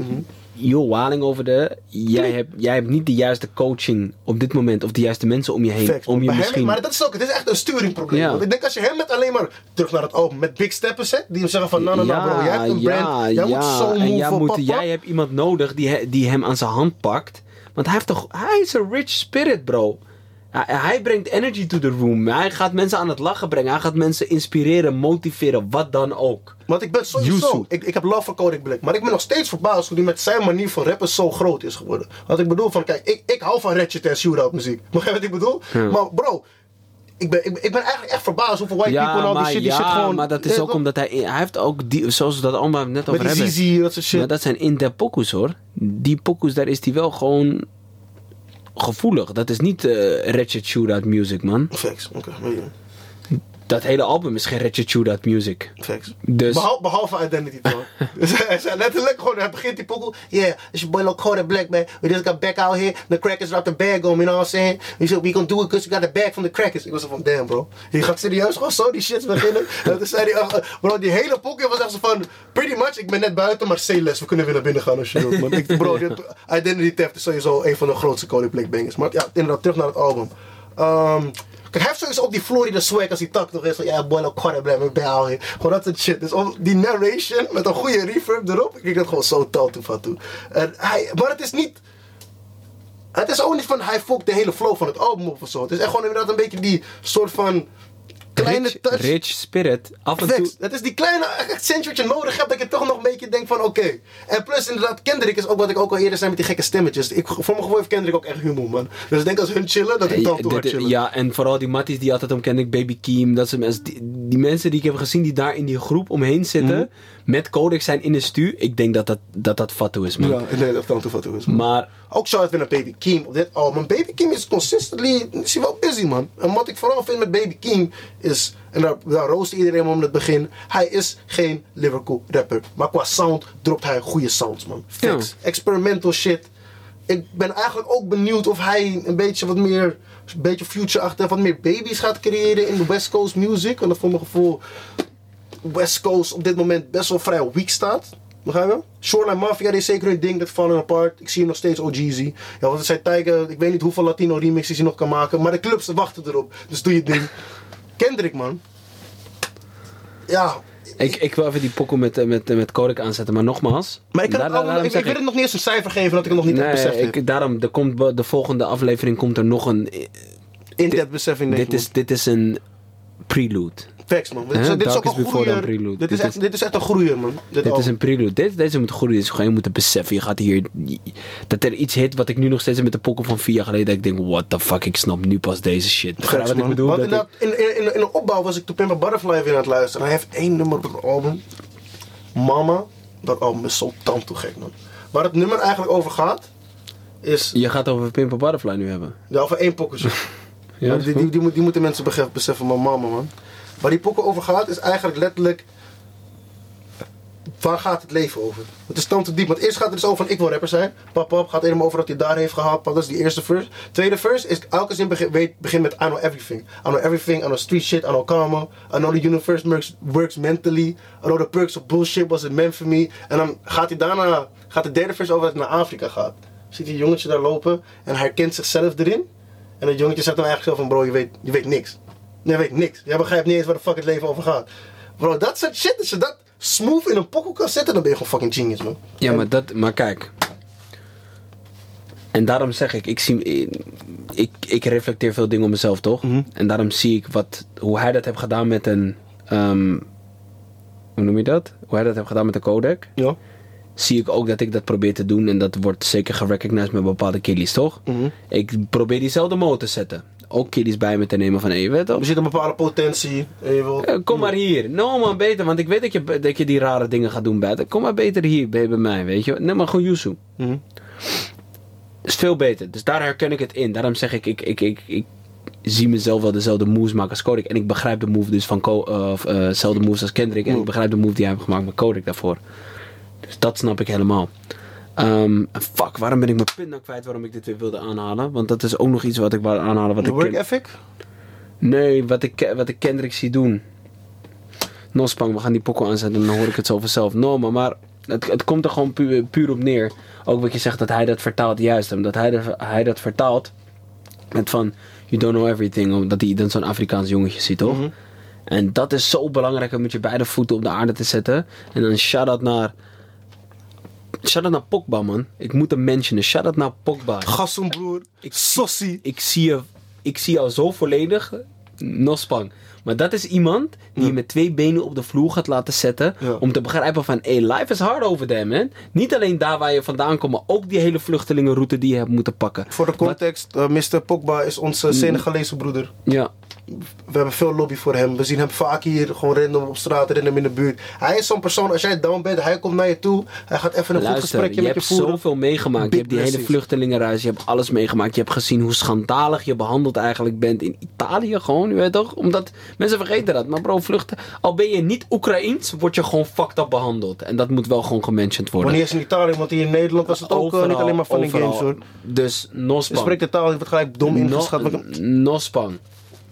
joh, Waling over de, jij hebt, jij hebt niet de juiste coaching op dit moment of de juiste mensen om je heen. Facts, om je hem- misschien... maar dat is ook, het is echt een sturingprobleem. Ja. Want ik denk als je hem met alleen maar terug naar het album met big steppers zet, die hem zeggen van, nou, nou, nou, bro, jij hebt een brand, jij moet zo en jij, moet, papa. jij hebt iemand nodig die, die hem aan zijn hand pakt. Want hij heeft toch, hij is een rich spirit, bro. Hij, brengt energy to the room. Hij gaat mensen aan het lachen brengen. Hij gaat mensen inspireren, motiveren, wat dan ook. Want ik ben sowieso, ik, ik heb love voor Kodak Black, maar ik ben nog steeds verbaasd hoe hij met zijn manier van rappen zo groot is geworden. Wat ik bedoel van, kijk, ik, ik hou van ratchet en shootout muziek. *laughs* Begrijp je wat ik bedoel? Maar bro, ik ben, ik, ik ben eigenlijk echt verbaasd hoeveel white people en al die shit, die ja shit gewoon... maar dat is ook omdat hij... Hij heeft ook, die, zoals we dat allemaal net over Met die hebben. Zizi, dat soort shit. Maar dat zijn in de pokus hoor. Die pokus, daar is hij wel gewoon gevoelig. Dat is niet eh Ratchet Shootout music, man. Facts, oké. je. Dat hele album is geen Ratchet Shootout music. Facts. Dus... Behalve, behalve Identity toch? *laughs* dus hij zei letterlijk gewoon, hij begint die pokoe. Yeah, it's your boy Lil Kodak Black man. We just got back out here. The crackers dropped the bag on me, you know what I'm saying? We said we gonna do it because we got the bag from the crackers. Ik was van, damn bro. Je gaat serieus gewoon zo die shit beginnen? en toen zei hij, uh, bro die hele pokoe was echt zo van, pretty much, ik ben net buiten, maar C-les. We kunnen weer naar binnen gaan als je wilt. Man. Ik, bro, dit, Identity Theft is sowieso een van de grootste Kodak Black bangers. Maar ja, inderdaad, terug naar het album. Ehm, Kijk, hij heeft sowieso ook die Florida swag als hij tak nog is van ja, Black, ik ben out here. Gewoon dat soort shit. Dus om die narration met een goede reverb erop, ik kreeg dat gewoon zo taal toe van toe. En hij, maar het is niet... Het is ook niet van hij fokt de hele flow van het album op of zo. Het is echt gewoon inderdaad een beetje die soort van kleine Rich, touch. rich spirit. Af en toe... Het is die kleine accentje wat je nodig hebt, dat je toch nog een beetje denkt van oké. En plus inderdaad, Kendrick is ook wat ik ook al eerder zei met die gekke stemmetjes. Ik, voor mijn gevoel heeft Kendrick ook echt humor, man. Dus ik denk als hun chillen, dat ik dan toe chillen. ja, en vooral die matties die altijd om ken ik, Baby Keem, dat soort mensen. Die, die mensen die ik heb gezien die daar in die groep omheen zitten, Mhm. Met Codex zijn in de stu, ik denk dat dat, dat, dat fatu is, man. Ja, ik denk dat dan toe toe is. man. Maar Ook shout-out weer naar Baby Keem op dit album. Baby Keem is consistently, is hij wel busy man. En wat ik vooral vind met Baby Keem is, en daar, daar roost iedereen om het begin, hij is geen lyrical rapper. Maar qua sound dropt hij goede sounds man. Fix, experimental shit. Ik ben eigenlijk ook benieuwd of hij een beetje wat meer, een beetje future-achtig, wat meer baby's gaat creëren in de West Coast music. Want dat voor mijn gevoel West Coast op dit moment best wel vrij weak staat. Begrijp je? Shoreline Mafia deed zeker hun ding, dat Falling Apart. Ik zie hem nog steeds OGZ. Ja, want het zijn Tiger, ik weet niet hoeveel Latino remixes hij nog kan maken. Maar de clubs wachten erop. Dus doe je ding. *laughs* Kendrick, man. Ja. ik, ik wil even die pokoe met, eh, met, met Kodak aanzetten, maar nogmaals. Maar ik, kan daar- ik, wil het nog niet eens een cijfer geven, dat ik het nog niet heb Nee, beseft heb. ik, daarom, er komt, de volgende aflevering komt er nog een... In-depth beseffing, Dit is, dit is een prelude. Facts, man. Dit is, dit is ook een groeier. prelude. Dit is, Dit echt, is- dit is echt een groeier, man. Dit, Dit is een prelude. Dit, deze moet groeien. Dus gewoon, je moet het beseffen. Je gaat hier... Dat er iets hit wat ik nu nog steeds met de pokken van vier jaar geleden... Dat ik denk, what the fuck, ik snap nu pas deze shit. Begrijp wat ik bedoel? Want Dat ik- inderdaad, in, in, in de opbouw was ik To Pimp a Butterfly weer aan het luisteren. Hij heeft één nummer op het album. Mama. Dat album is zo tand gek, man. Waar het nummer eigenlijk over gaat, is... Je gaat over Pimp a Butterfly nu hebben. Ja, over één pokketje. *laughs* Ja, is die, die, die, die moeten mensen beseffen, maar mama, man. Waar die pokken over gaat, is eigenlijk letterlijk... Waar gaat het leven over? Het is tand te diep. Want eerst gaat het dus over van ik wil rapper zijn. Pap, pap gaat helemaal over dat hij daar heeft gehaald. Pap, dat is die eerste verse. Tweede verse is elke zin begint weet, begint met I know everything. I know everything. I know street shit. I know karma. I know the universe works, works mentally. I know the perks of bullshit was it meant for me. En dan gaat hij daarna, gaat de derde verse over dat hij naar Afrika gaat. Ziet een jongetje daar lopen en herkent zichzelf erin. En dat jongetje zegt dan eigenlijk zo van bro, je weet, je weet niks. Je weet niks. Jij begrijpt niet eens waar de fuck het leven over gaat. Bro, dat soort shit, als je dat smooth in een pokoe kan zetten, dan ben je gewoon fucking genius, man. Ja, maar, dat, maar kijk. En daarom zeg ik, ik, zie, ik, ik reflecteer veel dingen op mezelf, toch? Mhm. En daarom zie ik wat, hoe hij dat heeft gedaan met een... ehm, hoe noem je dat? Hoe hij dat heeft gedaan met de codec. Ja. Zie ik ook dat ik dat probeer te doen. En dat wordt zeker gerecognized met bepaalde killies, toch? Mhm. Ik probeer diezelfde mode te zetten. Ook kiddies bij me te nemen van, weet toch? Er zit een bepaalde potentie. En je wilt... Eh, kom maar hier. No man, beter. Want ik weet dat je, dat je die rare dingen gaat doen buiten. Kom maar beter hier bij, bij mij, weet je. Neem maar gewoon Yusu. Mhm. is veel beter. Dus daar herken ik het in. Daarom zeg ik, ik, ik, ik, ik zie mezelf wel dezelfde moves maken als Kodak. En ik begrijp de move dus van Ko eh, of, eh, dezelfde moves als Kendrick. En ik begrijp de move die hij heeft gemaakt met Kodak daarvoor. Dus dat snap ik helemaal. Ehm, fuck, waarom ben ik mijn punt nou kwijt waarom ik dit weer wilde aanhalen? Want dat is ook nog iets wat ik wou aanhalen. Wat ik work ken- ethic? Nee, wat ik, wat ik Kendrick zie doen. Nospang, we gaan die pokkel aanzetten en dan hoor ik het zo vanzelf. No, maar, maar het, het komt er gewoon pu- puur op neer. Ook wat je zegt dat hij dat vertaalt, juist. Omdat hij, dat- hij dat vertaalt met van, you don't know everything. Omdat hij dan zo'n Afrikaans jongetje ziet, toch? En dat is zo belangrijk om met je beide voeten op de aarde te zetten. En dan shout-out naar... Shout-out naar Pogba, man. Ik moet hem mentionen. Shout-out naar Pogba. Gasson, broer. Ik, Sossie. ik zie je, ik zie jou zo volledig, Nospang. Maar dat is iemand die je met twee benen op de vloer gaat laten zetten. Ja. Om te begrijpen van, hey, life is hard over there, man. Niet alleen daar waar je vandaan komt, maar ook die hele vluchtelingenroute die je hebt moeten pakken. Voor de context, eh, Mr. Pogba is onze Senegalese broeder. Ja, We hebben veel lobby voor hem. We zien hem vaak hier gewoon random op straat, random in de buurt. Hij is zo'n persoon, als jij down bent, hij komt naar je toe. Hij gaat even een goed gesprekje je met hebt je voeren. zoveel meegemaakt. Big je hebt die hele vluchtelingenreis, je hebt alles meegemaakt. Je hebt gezien hoe schandalig je behandeld eigenlijk bent in Italië gewoon, je weet toch? Omdat, mensen vergeten dat, maar bro, vluchten. Al ben je niet Oekraïens, word je gewoon fucked up behandeld. En dat moet wel gewoon gementiond worden. Wanneer is in Italië, want hier in Nederland was het ook eh, niet alleen maar van overal. games hoor. Dus Je Nospang. spreekt de taal, je wordt gelijk dom ingeschat. No, Nospang.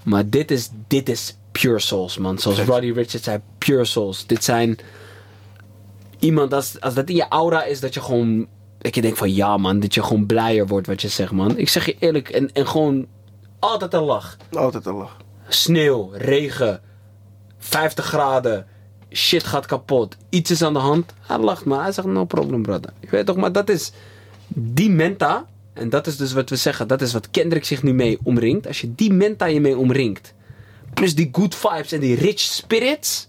Maar dit is, dit is pure souls, man. Zoals Roddy Richards zei, pure souls. Dit zijn... Iemand, als, als dat in je aura is, dat je gewoon... Dat je denkt van, ja man, dat je gewoon blijer wordt wat je zegt, man. Ik zeg je eerlijk, en, en gewoon altijd een lach. Altijd een lach. Sneeuw, regen, 50 graden, shit gaat kapot, iets is aan de hand. Hij lacht maar, hij zegt no problem brother. Je weet toch, maar dat is die menta, en dat is dus wat we zeggen, dat is wat Kendrick zich nu mee omringt. Als je die menta je mee omringt, plus die good vibes en die rich spirits,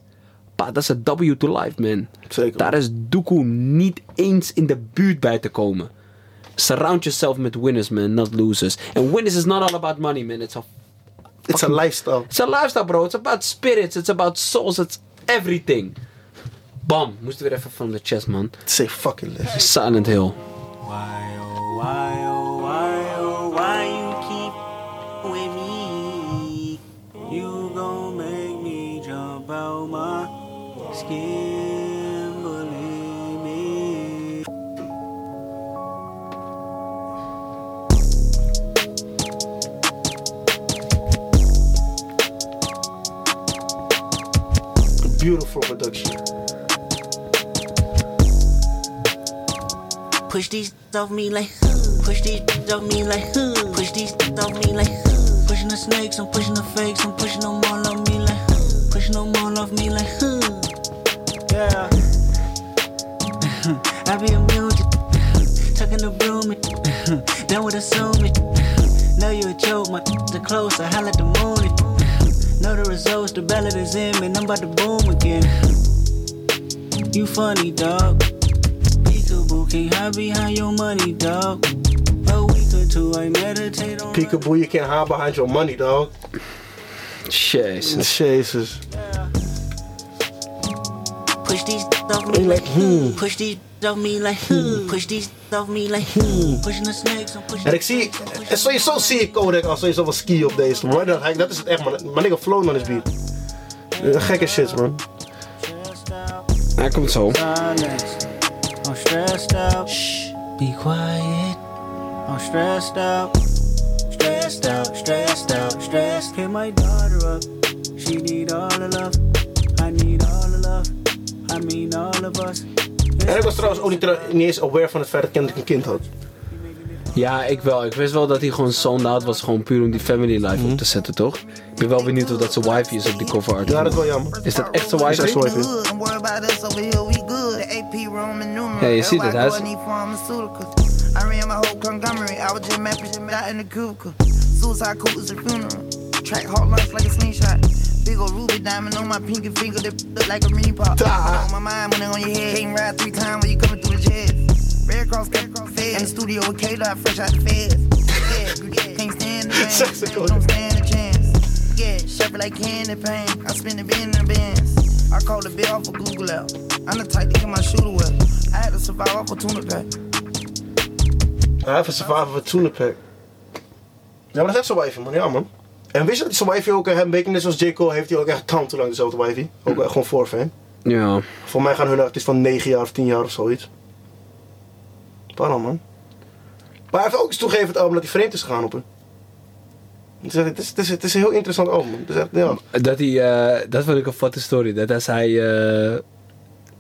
pa, dat is een W to life man. Zeker. Daar is Doekoe niet eens in de buurt bij te komen. Surround yourself with winners man, not losers. And winners is not all about money man, it's a It's a lifestyle. It's a lifestyle, bro. It's about spirits. It's about souls. It's everything. Bam. Moest weer even van de chest, man. Say fucking less. Silent Hill. Why, oh, why, oh, Beautiful production. Push these off me like, push these off me like, push these off me like, pushing the snakes, I'm pushing the fakes, I'm pushing them all off me like, pushing them all off me like, yeah. *laughs* I be immune to tucking the broom, *laughs* done with assuming. *laughs* Know you a joke, my the close, I holla the moon. Know the results, the ballot is in, man, I'm about to boom again. You funny, dog. Peekaboo, can't hide behind your money, dog. A week or two, I meditate on. Peekaboo, you can't hide behind your money, dog. Jezus. Jezus. Push these off me Ain't like, like, hmm. push these off me like, push these off me like, pushing the snakes, I'm pushing En ik zie, en sowieso zie ik Kodak als sowieso wel ski op deze. Maar dat, dat is het echt, man. Maar nigga flow on his beat. Eh, Gekke shit, man. Hij komt zo. silence. I'm stressed out. Shh, be quiet. I'm stressed out. Stressed out, stressed out, stressed. Hit my daughter up. She need all the love. I mean all of us. En ik was trouwens ook niet, niet eens aware van het feit dat Kendrick een kind had. Ja, ik wel. Ik wist wel dat hij gewoon zoned out was. Gewoon puur om die family life op te zetten, toch? Ik ben wel benieuwd of dat zijn wifey is op die cover art. Ja, dat is wel jammer. Is dat echt zijn Is dat. Ja, je ziet het, hij is- I ran my whole conglomerate. I was just mapping shit out in the cubicle. Suicide cool is a funeral. Track hard lunch like a slingshot. Big ol' ruby diamond on my pinky finger that look like a mini pop. On my mind when it on your head. Can't ride three times when you coming through the jet. Red cross, red cross, fed. In the studio with K-Dot, fresh out the feds. Yeah, can't stand the man. Zegt ze gewoon. Don't stand a chance. Yeah, shuffle like candy paint. I spend it bin in the bins. I call the bill off of Google out. I'm the type to get my shooter well. I had to survive off a tuna pack. Hij heeft survive survival van Tuna Pack. Ja, maar dat is echt zo'n wijfie, man. Ja, man. En wist je dat die zo'n wijfie ook, eh, een beetje net zoals J. Cole, heeft hij ook echt tand lang dezelfde wijfie. Ook echt gewoon voor fan. Ja. Voor mij gaan hun het is van 9 jaar of 10 jaar of zoiets. Waarom, man? Maar hij heeft ook eens toegegeven het album dat hij vreemd is gegaan op hem. Het is, het is, het is, het is een heel interessant album. Het is echt, ja. Dat hij, eh, dat vond ik een foute story. Dat als hij eh,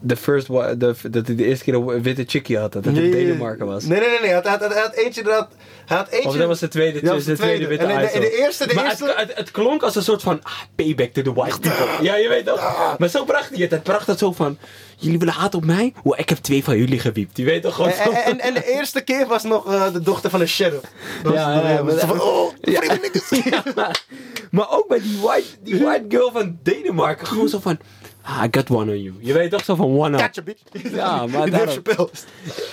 de first, de, dat hij de eerste keer een witte chickie had, dat het in Denemarken was. Nee, nee, nee. nee. Hij, had, hij, had, eentje dat... Hij had eentje... Of dat was de tweede, was de tweede witte En de, de, eerste, de maar eerste... Het, het, het klonk als een soort van ah, payback to the white people. Ja, je weet toch? Maar zo bracht hij het. Het bracht het zo van, jullie willen haat op mij? Oh, ik heb twee van jullie gewiept. Je weet toch gewoon En, en, de eerste keer was nog eh, de dochter van een sheriff. Dat Ja, de- ja, ja, was van, oh, Ja. *laughs* Ja, maar, maar ook bij die white, die white girl van Denemarken. Gewoon zo van, ah, I got one on you. Je weet toch zo van one up. Gotcha, bitch. *laughs* Ja, maar *laughs* daarom- Chappelle.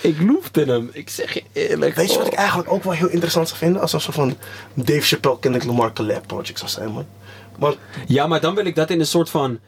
Ik loefde hem. Ik zeg je eerlijk. Weet je wat ik eigenlijk ook wel heel interessant zou vinden? Als een soort van Dave Chappelle Kendrick Lamar collab project zou zijn, man. Want Ja, maar dan wil ik dat in een soort van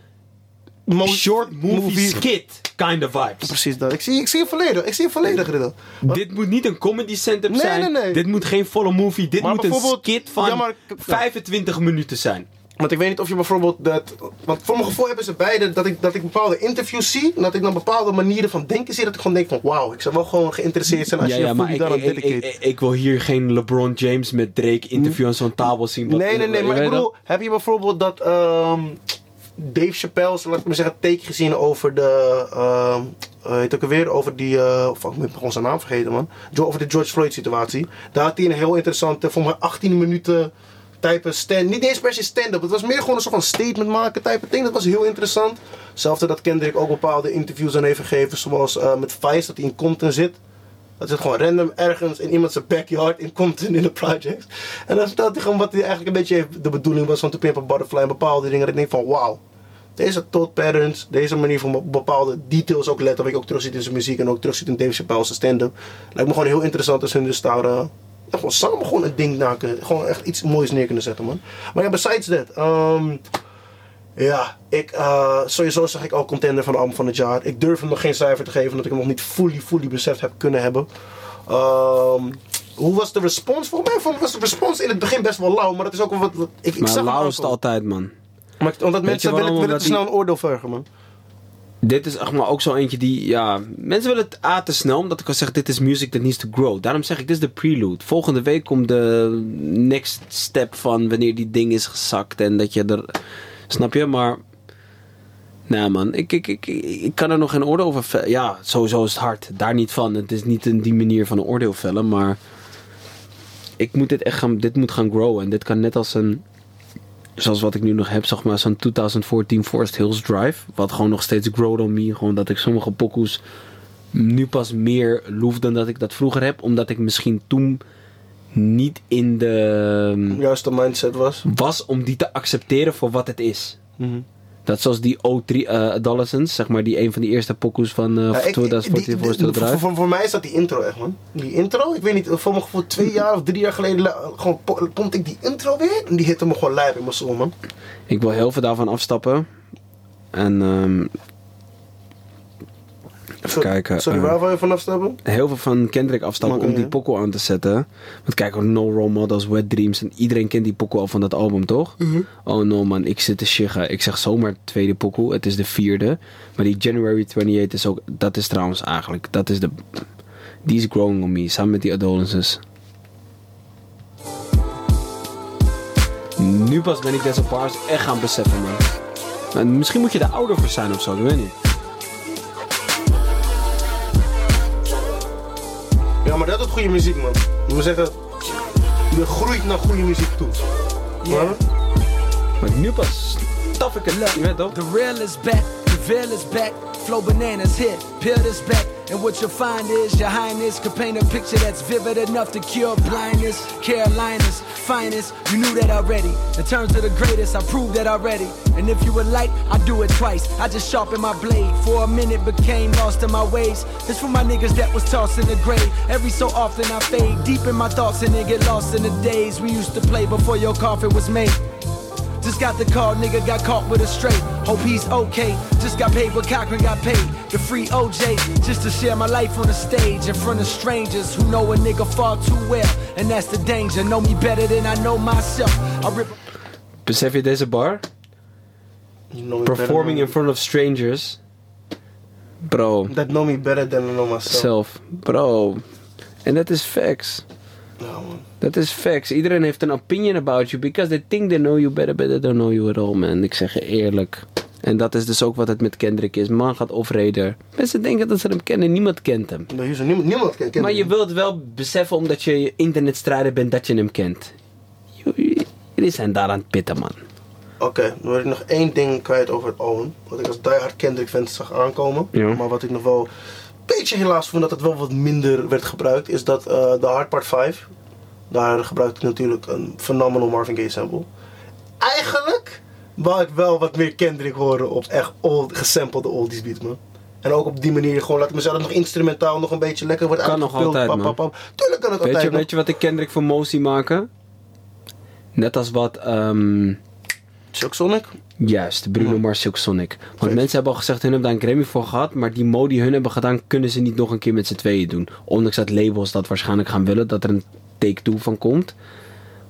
short movie, movie- skit kind of vibes. Precies dat. Ik zie, ik zie het volledig. Ik zie het volledig, Riddle. Dit moet niet een comedy setup Nee, zijn. nee, nee. Dit moet geen volle movie. Dit Maar moet een skit van Ja, maar- 25 minuten zijn. Want ik weet niet of je bijvoorbeeld dat. Want voor mijn gevoel hebben ze beide dat ik, dat ik bepaalde interviews zie. En dat ik dan bepaalde manieren van denken zie. Dat ik gewoon denk van wauw, ik zou wel gewoon geïnteresseerd zijn als Ja, je ja, maar ik, daaraan ik, ik, ik, ik wil hier geen LeBron James met Drake interview aan zo'n tafel zien. Nee, nee, nee, maar ik bedoel, heb je bijvoorbeeld dat ehm, Dave Chappelle, laat ik maar zeggen, take gezien over de, ehm eh, heet ook alweer, over die, eh fuck, ik ben gewoon zijn naam vergeten man, over de George Floyd situatie. Daar had hij een heel interessante, voor mij 18 minuten type stand, niet eens per se stand-up, het was meer gewoon een soort van statement maken type ding, dat was heel interessant. Hetzelfde dat Kendrick ook bepaalde interviews aan heeft gegeven, zoals eh, met Vice, dat hij in Compton zit. Dat zit gewoon random ergens in iemand zijn backyard in Compton in de projects. En dan vertelt hij gewoon wat hij eigenlijk een beetje de bedoeling was van To Pimp a Butterfly en bepaalde dingen. Dat ik denk van wauw. Deze thought patterns, deze manier van bepaalde details ook letten, wat ik ook terug ziet in zijn muziek en ook terug ziet in Dave Chappelle's stand-up. Lijkt me gewoon heel interessant als hun dus daar eh, ja, gewoon samen gewoon een ding na kunnen, gewoon echt iets moois neer kunnen zetten man. Maar ja, besides that, ehm, ja, ik, eh, sowieso zag ik al contender van de album van het jaar. Ik durf hem nog geen cijfer te geven, omdat ik hem nog niet fully, fully beseft heb kunnen hebben. Ehm, hoe was de respons? Volgens mij was de respons in het begin best wel lauw, maar dat is ook wel wat... wat ik, ik zag lauw is het altijd, man. Maar omdat Weet mensen willen, willen snel een oordeel vergen, man. Dit is echt maar ook zo eentje die, ja, mensen willen het A te snel, omdat ik al zeg, dit is music that needs to grow. Daarom zeg ik, dit is de prelude. Volgende week komt de next step van wanneer die ding is gezakt en dat je er, snap je? Maar, nou man, ik, ik, ik, ik kan er nog geen oordeel over vellen. Ja, sowieso is het hard, daar niet van. Het is niet in die manier van een oordeel vellen, maar ik moet dit echt gaan, dit moet gaan growen. En dit kan net als een, zoals wat ik nu nog heb, zeg maar, zo'n 2014 Forest Hills Drive. Wat gewoon nog steeds growed on me. Gewoon dat ik sommige pokoes nu pas meer loef dan dat ik dat vroeger heb. Omdat ik misschien toen niet in de... Juist de mindset was. Was om die te accepteren voor wat het is. Mhm. Dat zoals die O3 eh, Adolescents, zeg maar, die een van die eerste pokoes van eh Ja, ik- 2014 die- Forest Hills die- Drive. voor, voor mij is dat die intro echt, man. Die intro, ik weet niet, voor mijn gevoel twee jaar of drie jaar geleden gewoon po- vond ik die intro weer. En die hitte me gewoon lijp in mijn soul, man. Ik wil heel veel daarvan afstappen. En ehm even kijken. Sorry, eh, waar wil je vanaf stappen? heel veel van Kendrick afstappen om die pokoe aan te zetten. Want kijk, No Role Models, Wet Dreams. En iedereen kent die pokoe al van dat album, toch? Mhm. Oh no man, ik zit te shiggen. Ik zeg zomaar tweede pokoe. Het is de vierde. Maar die January 28 is ook... Dat is trouwens eigenlijk... Dat is de... Die is growing on me. Samen met die Adolescents. Nu pas ben ik deze bars echt gaan beseffen, man. Misschien moet je er ouder voor zijn of zo, ik weet niet. Dat is goede muziek, man. Ik moet zeggen, je groeit naar goede muziek toe. Maar, Maar nu pas staf ik het, je weet toch? The real is back, veil is back. Flow bananas here, peel this back. And what you'll find is your highness could paint a picture that's vivid enough to cure blindness. Carolinas, finest. You knew that already. In terms of the greatest, I proved that already. And if you would like, I do it twice. I just sharpen my blade. For a minute, became lost in my ways. This for my niggas that was tossed in the grave. Every so often, I fade deep in my thoughts and then get lost in the days we used to play before your coffin was made. Just got the call, nigga got caught with a straight. Hope he's okay. Just got paid, but Cochran got paid. The free OJ, just to share my life on the stage in front of strangers who know a nigga far too well. And that's the danger. Know me better than I know myself. I rip. Besef je deze bar? You know Performing in front of strangers. Bro, That know me better than I know myself. zelf. Bro. En dat is facts. Dat is facts. Iedereen heeft een opinion about you because they think they know you better, better than know you at all, man. Ik zeg je eerlijk. En dat is dus ook wat het met Kendrick is. Man gaat off-rader. Mensen denken dat ze hem kennen, niemand kent hem. Nee, hier is niemand, niemand kent kent Maar je hem. wilt wel beseffen, omdat je internetstrijder bent, dat je hem kent. Jullie- zijn daar aan het pitten, man. Oké, dan wil ik nog één ding kwijt over het album. Wat ik als diehard Kendrick fan zag aankomen. Ja. Maar wat ik nog wel beetje helaas vond dat het wel wat minder werd gebruikt. Is dat eh, de Hard Part 5. Daar gebruikte ik natuurlijk een phenomenal Marvin Gaye sample. Eigenlijk wou ik wel wat meer Kendrick horen op echt old, gesampelde oldies beat man. En ook op die manier gewoon laten mezelf nog instrumentaal nog een beetje lekker wordt Kan nog altijd, Pap, pap, pap. Tuurlijk kan het Weet je, altijd nog. weet je wat ik Kendrick voor motie maken? Net als wat, ehm Silk Sonic? juist, Bruno Mars Silk Sonic. Want mensen hebben al gezegd, hun hebben daar een Grammy voor gehad. Maar die mode die hun hebben gedaan, kunnen ze niet nog een keer met z'n tweeën doen. Ondanks dat labels dat waarschijnlijk gaan willen, dat er een take-two van komt.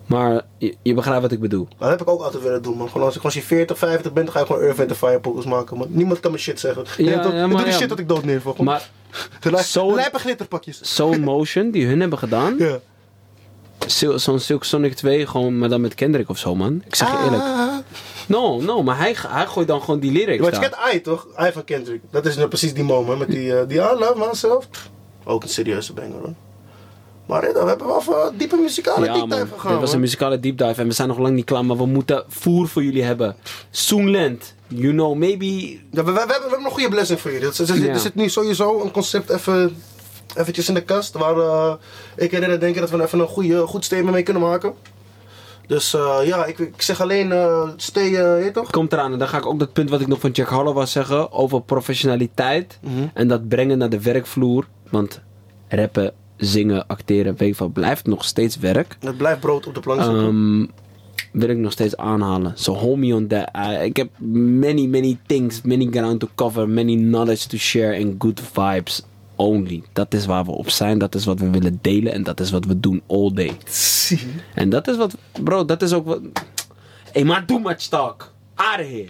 Maar je, je begrijpt wat ik bedoel. Dat heb ik ook altijd willen doen, man. Gewoon als, ik, als je 40, 50 bent, dan ga je gewoon Earth, Wind Fire pokus maken, man. Niemand kan me shit zeggen. Ja, Ja, ja, doe maar die shit dat ik dood neerval. Maar *laughs* lijpe glitterpakjes. zo'n motion die hun hebben gedaan, *laughs* Ja. Zo'n Silk Sonic 2, gewoon, maar dan met Kendrick of zo, man. Ik zeg je eerlijk. Ah. No, no, maar hij, hij gooit dan gewoon die lyrics Maar je kent I toch? I van Kendrick. Dat is nou precies die moment met die, eh, die I love myself. Ook een serieuze banger hoor. Maar we hebben wel even diepe muzikale Ja, deep man. dive Dit gegaan. was een muzikale deep dive en we zijn nog lang niet klaar, maar we moeten voer voor jullie hebben. Soonland, you know, maybe. Ja, we, we, we, hebben, we hebben nog een goede blessing voor jullie. Er, zit- Ja. er zit nu sowieso een concept even, eventjes in de kast. Waar eh, ik en René denken dat we even een goede, goed statement mee kunnen maken. Dus eh, ja, ik, ik zeg alleen eh stay, je toch? Komt eraan en dan ga ik ook dat punt wat ik nog van Jack Harlow was zeggen over professionaliteit en dat brengen naar de werkvloer. Want rappen, zingen, acteren, weet wat, blijft nog steeds werk. Het blijft brood op de plank zitten. Ehm, wil ik nog steeds aanhalen. So hold me on that. I- ik heb many, many things, many ground to cover, many knowledge to share and good vibes only. Dat is waar we op zijn, dat is wat we willen delen en dat is wat we doen all day. Zie. En dat is wat, bro, dat is ook wat. Hey, maar too much talk. Out of here.